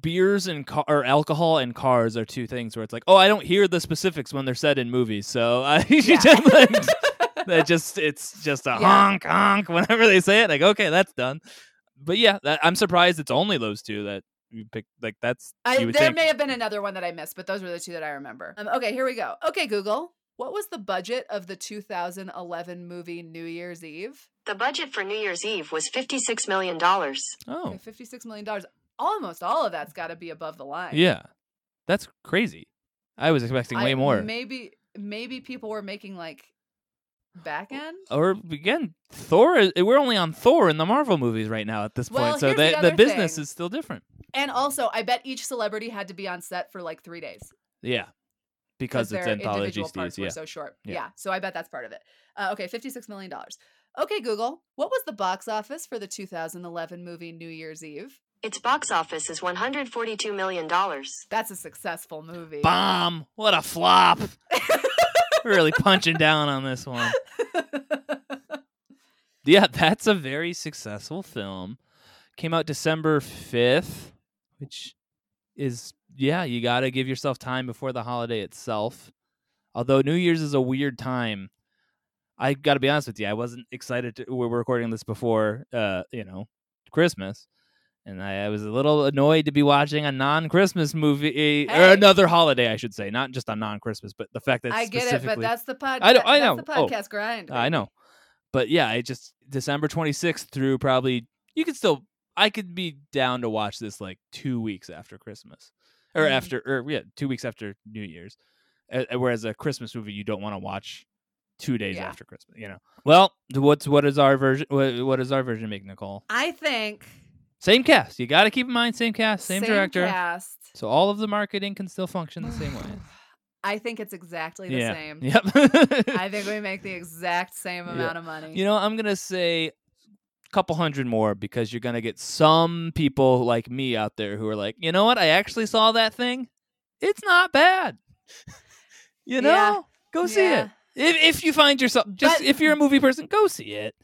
Speaker 2: Beers and car or alcohol and cars are two things where it's like, oh, I don't hear the specifics when they're said in movies, so I
Speaker 1: Yeah.
Speaker 2: just like that just it's just a
Speaker 1: Yeah.
Speaker 2: honk honk whenever they say it. Like, okay, that's done. But yeah, that, I'm surprised it's only those two that you picked. Like that's
Speaker 1: I, there
Speaker 2: think.
Speaker 1: may have been another one that I missed, but those were the two that I remember. Um, okay, here we go. Okay, Google. What was the budget of the 2011 movie New Year's Eve?
Speaker 3: The budget for New Year's Eve was $56 million.
Speaker 2: oh
Speaker 1: Okay, $56 million. Almost all of that's got to be above the line.
Speaker 2: yeah, that's crazy. I was expecting way
Speaker 1: I-
Speaker 2: more.
Speaker 1: Maybe maybe people were making like back end.
Speaker 2: or again, Thor. is- We're only on Thor in the Marvel movies right now at this
Speaker 1: Well,
Speaker 2: point, so
Speaker 1: here's the
Speaker 2: the, the, business
Speaker 1: thing.
Speaker 2: is still different.
Speaker 1: And also, I bet each celebrity had to be on set for like three days
Speaker 2: Yeah, because it's
Speaker 1: their
Speaker 2: anthology
Speaker 1: individual parts
Speaker 2: Steves.
Speaker 1: were
Speaker 2: Yeah,
Speaker 1: so short.
Speaker 2: Yeah.
Speaker 1: Yeah. so I bet that's part of it. Uh, okay, fifty-six million dollars. Okay, Google. What was the box office for the 2011 movie New Year's Eve?
Speaker 3: Its box office is $142 million.
Speaker 1: That's a successful movie.
Speaker 2: bomb. What a flop. We're really punching down on this one. Yeah, that's a very successful film. Came out December 5th, which is, yeah, you got to give yourself time before the holiday itself. Although New Year's is a weird time. I got to be honest with you, I wasn't excited to, we were recording this before, uh, you know, Christmas. And I, I was a little annoyed to be watching a non-Christmas movie, or another holiday, I should say, not just a non-Christmas, but the fact that
Speaker 1: I get it, but that's the podcast.
Speaker 2: I know- I know.
Speaker 1: the
Speaker 2: Oh.
Speaker 1: podcast grind.
Speaker 2: I know. But yeah, I just December 26th through probably you could still I could be down to watch this like 2 weeks after Christmas or
Speaker 1: Mhm.
Speaker 2: after or yeah, 2 weeks after New Year's. Uh, whereas a Christmas movie you don't want to watch 2 days
Speaker 1: Yeah.
Speaker 2: after Christmas, you know. Well, what's what is our version what, what does our version make Nicole?
Speaker 1: I think
Speaker 2: Same cast. You got to keep in mind same cast, same, director.
Speaker 1: cast.
Speaker 2: So all of the marketing can still function the same way.
Speaker 1: I think it's exactly the
Speaker 2: yeah.
Speaker 1: same.
Speaker 2: Yep.
Speaker 1: I think we make the exact same amount of money.
Speaker 2: You know, I'm gonna say couple hundred more because you're gonna get some people like me out there who are like, you know what? I actually saw that thing. It's not bad. you know,
Speaker 1: Yeah.
Speaker 2: go see
Speaker 1: Yeah.
Speaker 2: it. If if you find yourself just
Speaker 1: But-
Speaker 2: if you're a movie person, go see it.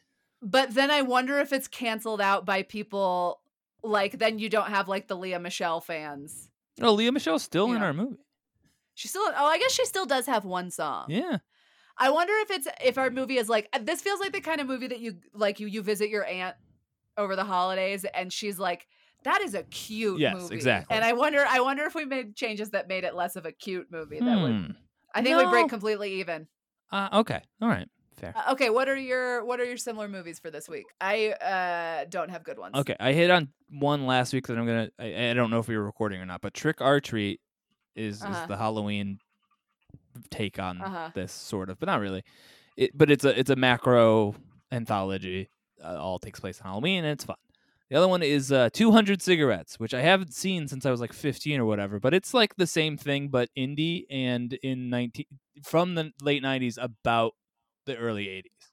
Speaker 1: But then I wonder if it's canceled out by people like then you don't have like the Lea Michele fans.
Speaker 2: Oh, Lea Michele's still in our movie.
Speaker 1: She still oh I guess she still does have one song.
Speaker 2: Yeah.
Speaker 1: I wonder if it's if our movie is like this feels like the kind of movie that you like you you visit your aunt over the holidays and she's like that is a cute
Speaker 2: Yes,
Speaker 1: movie.
Speaker 2: exactly.
Speaker 1: And I wonder I wonder if we made changes that made it less of a cute movie that would
Speaker 2: Hmm.
Speaker 1: I think we break completely even.
Speaker 2: Uh, okay, all right, fair.
Speaker 1: Uh, okay, what are your what are your similar movies for this week? I uh don't have good ones.
Speaker 2: Okay, I hit on one last week that I'm gonna. I, I don't know if we were recording or not, but Trick or Treat is
Speaker 1: Uh-huh.
Speaker 2: is the Halloween take on
Speaker 1: Uh-huh.
Speaker 2: this sort of, but not really. It, but it's a it's a macro anthology. Uh, all takes place on Halloween, and it's fun. The other one is uh, 200 Cigarettes, which I haven't seen since I was like 15 or whatever. But it's like the same thing, but indie and in 19 from the late 90s about the early 80s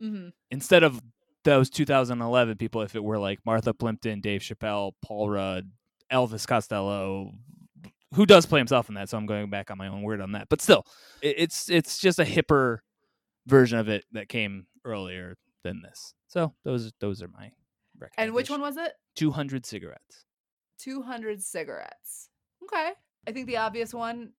Speaker 1: hmm
Speaker 2: instead of those 2011 people, if it were like Martha Plimpton, Dave Chappelle, Paul Rudd, Elvis Costello, who does play himself in that, so I'm going back on my own word on that. But still, it, it's it's just a hipper version of it that came earlier than this. So those those are my
Speaker 1: And which one was it?
Speaker 2: 200 cigarettes.
Speaker 1: 200 cigarettes. Okay. I think the obvious one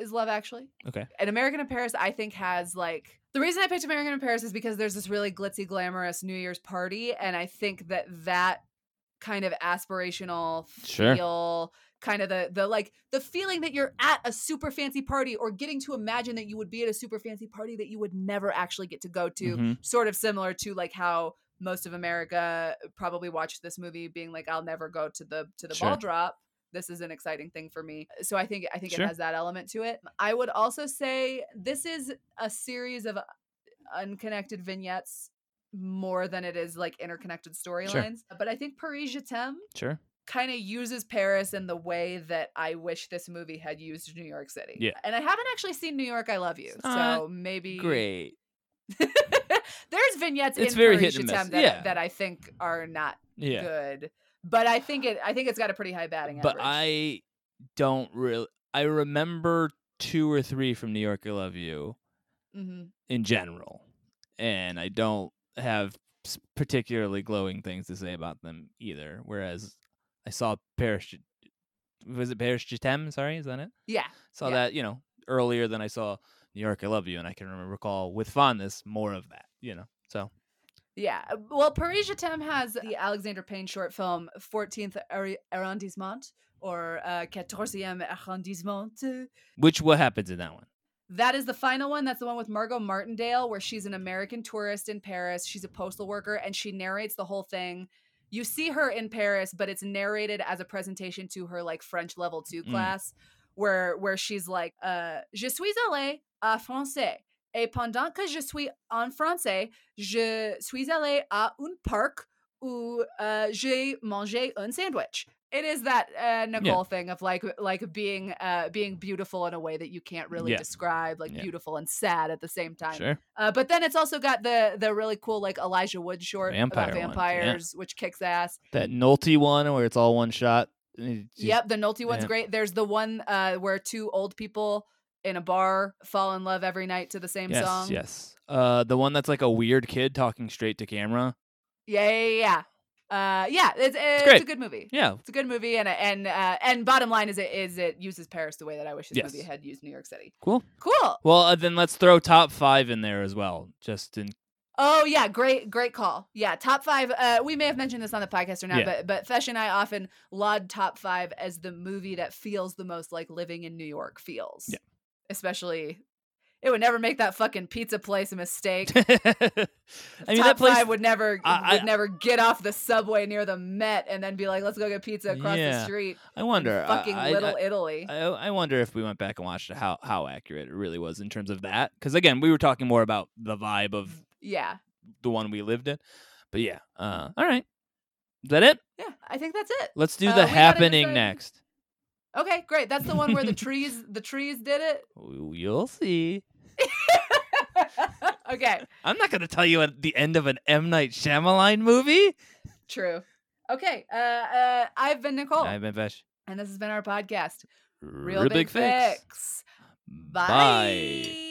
Speaker 1: is Love Actually.
Speaker 2: Okay.
Speaker 1: And American in Paris, I think, has like the reason I picked American in Paris is because there's this really glitzy, glamorous New Year's party. And I think that that kind of aspirational
Speaker 2: Sure.
Speaker 1: Kind of the, the like, the feeling that you're at a super fancy party or getting to imagine that you would be at a super fancy party that you would never actually get to go to,
Speaker 2: Mhm.
Speaker 1: sort of similar to like how most of America probably watched this movie being like, I'll never go to the to the ball drop. This is an exciting thing for me. So I think I think
Speaker 2: Sure.
Speaker 1: it has that element to it. I would also say this is a series of unconnected vignettes more than it is like interconnected storylines. But I think Paris Je t'aime
Speaker 2: Sure.
Speaker 1: Kind of uses Paris in the way that I wish this movie had used New York City.
Speaker 2: Yeah.
Speaker 1: And I haven't actually seen New York I Love You.
Speaker 2: Uh,
Speaker 1: so maybe
Speaker 2: Great.
Speaker 1: There's vignettes
Speaker 2: It's
Speaker 1: in
Speaker 2: very
Speaker 1: Paris
Speaker 2: hit and miss.
Speaker 1: that,
Speaker 2: Yeah.
Speaker 1: that I think are not
Speaker 2: Yeah.
Speaker 1: good. But I think it I think it's got a pretty high batting
Speaker 2: But
Speaker 1: average.
Speaker 2: I don't really. I remember two or three from New York. I love you.
Speaker 1: hmm
Speaker 2: in general, and I don't have particularly glowing things to say about them either. Whereas I saw Paris, was it Paris t'aime? Sorry, is that it?
Speaker 1: Yeah.
Speaker 2: Saw
Speaker 1: Yeah.
Speaker 2: that you know earlier than I saw New York. I love you, and I can remember recall with fondness more of that. You know, so
Speaker 1: Yeah. uh, Well, Paris t'aime has the Alexander Payne short film 14th Arrondissement or uh, 14e Arrondissement.
Speaker 2: which what happens in that one?
Speaker 1: That is the final one. That's the one with Margot Martindale, where she's an American tourist in Paris. She's a postal worker and she narrates the whole thing. You see her in Paris, but it's narrated as a presentation to her like French level two
Speaker 2: Mm.
Speaker 1: class, where where she's like, uh, Je suis allée à français. Et pendant que je suis en français, je suis allée à un parc où uh, j'ai mangé un sandwich. It is that uh, Nicole thing of like like being uh, being beautiful in a way that you can't really
Speaker 2: Yeah.
Speaker 1: describe, like
Speaker 2: Yeah.
Speaker 1: beautiful and sad at the same time.
Speaker 2: Sure,
Speaker 1: Uh, but then it's also got the the really cool like Elijah Wood short
Speaker 2: Vampire
Speaker 1: about
Speaker 2: yeah.
Speaker 1: vampires, which kicks ass.
Speaker 2: that Nolte one where it's all one shot. just-
Speaker 1: Yep, the Nolte one's
Speaker 2: yeah.
Speaker 1: great. There's the one uh, where two old people in a bar fall in love every night to the same
Speaker 2: Yes,
Speaker 1: song.
Speaker 2: yes. Uh, the one that's like a weird kid talking straight to camera.
Speaker 1: Yeah, yeah, yeah. Uh, yeah, it's, it's,
Speaker 2: great.
Speaker 1: a good movie.
Speaker 2: Yeah,
Speaker 1: It's a good movie, and and uh, and bottom line is it is it uses Paris the way that I wish this movie had used New York City.
Speaker 2: cool.
Speaker 1: Cool.
Speaker 2: Well, uh, then let's throw top five in there as well, just in
Speaker 1: Oh yeah, great, great call. Yeah, top five. Uh, we may have mentioned this on the podcast or not,
Speaker 2: Yeah.
Speaker 1: but but Fesh and I often laud top five as the movie that feels the most like living in New York feels.
Speaker 2: Yeah.
Speaker 1: especially. It would never make that fucking pizza place a mistake.
Speaker 2: I mean,
Speaker 1: Top
Speaker 2: that place.
Speaker 1: would never
Speaker 2: I-
Speaker 1: would
Speaker 2: I-
Speaker 1: never get off the subway near the Met and then be like, "Let's go get pizza across the street."
Speaker 2: I wonder.
Speaker 1: Fucking
Speaker 2: I,
Speaker 1: Little Italy.
Speaker 2: I, I wonder if we went back and watched how how accurate it really was in terms of that. Because again, we were talking more about the vibe of
Speaker 1: yeah,
Speaker 2: the one we lived in. But yeah. Uh, all right. Is that it?
Speaker 1: yeah. I think that's it.
Speaker 2: Let's do
Speaker 1: Uh,
Speaker 2: the happening next.
Speaker 1: Okay, great. That's the one where the trees the trees did it.
Speaker 2: You'll see.
Speaker 1: okay,
Speaker 2: I'm not going to tell you at the end of an M Night Shyamalan movie.
Speaker 1: true. Okay, uh, uh, I've been Nicole,
Speaker 2: I've been Vesh.
Speaker 1: and this has been our podcast.
Speaker 2: Real,
Speaker 1: Real
Speaker 2: big, fix.
Speaker 1: Fix.
Speaker 2: Bye.
Speaker 1: Bye.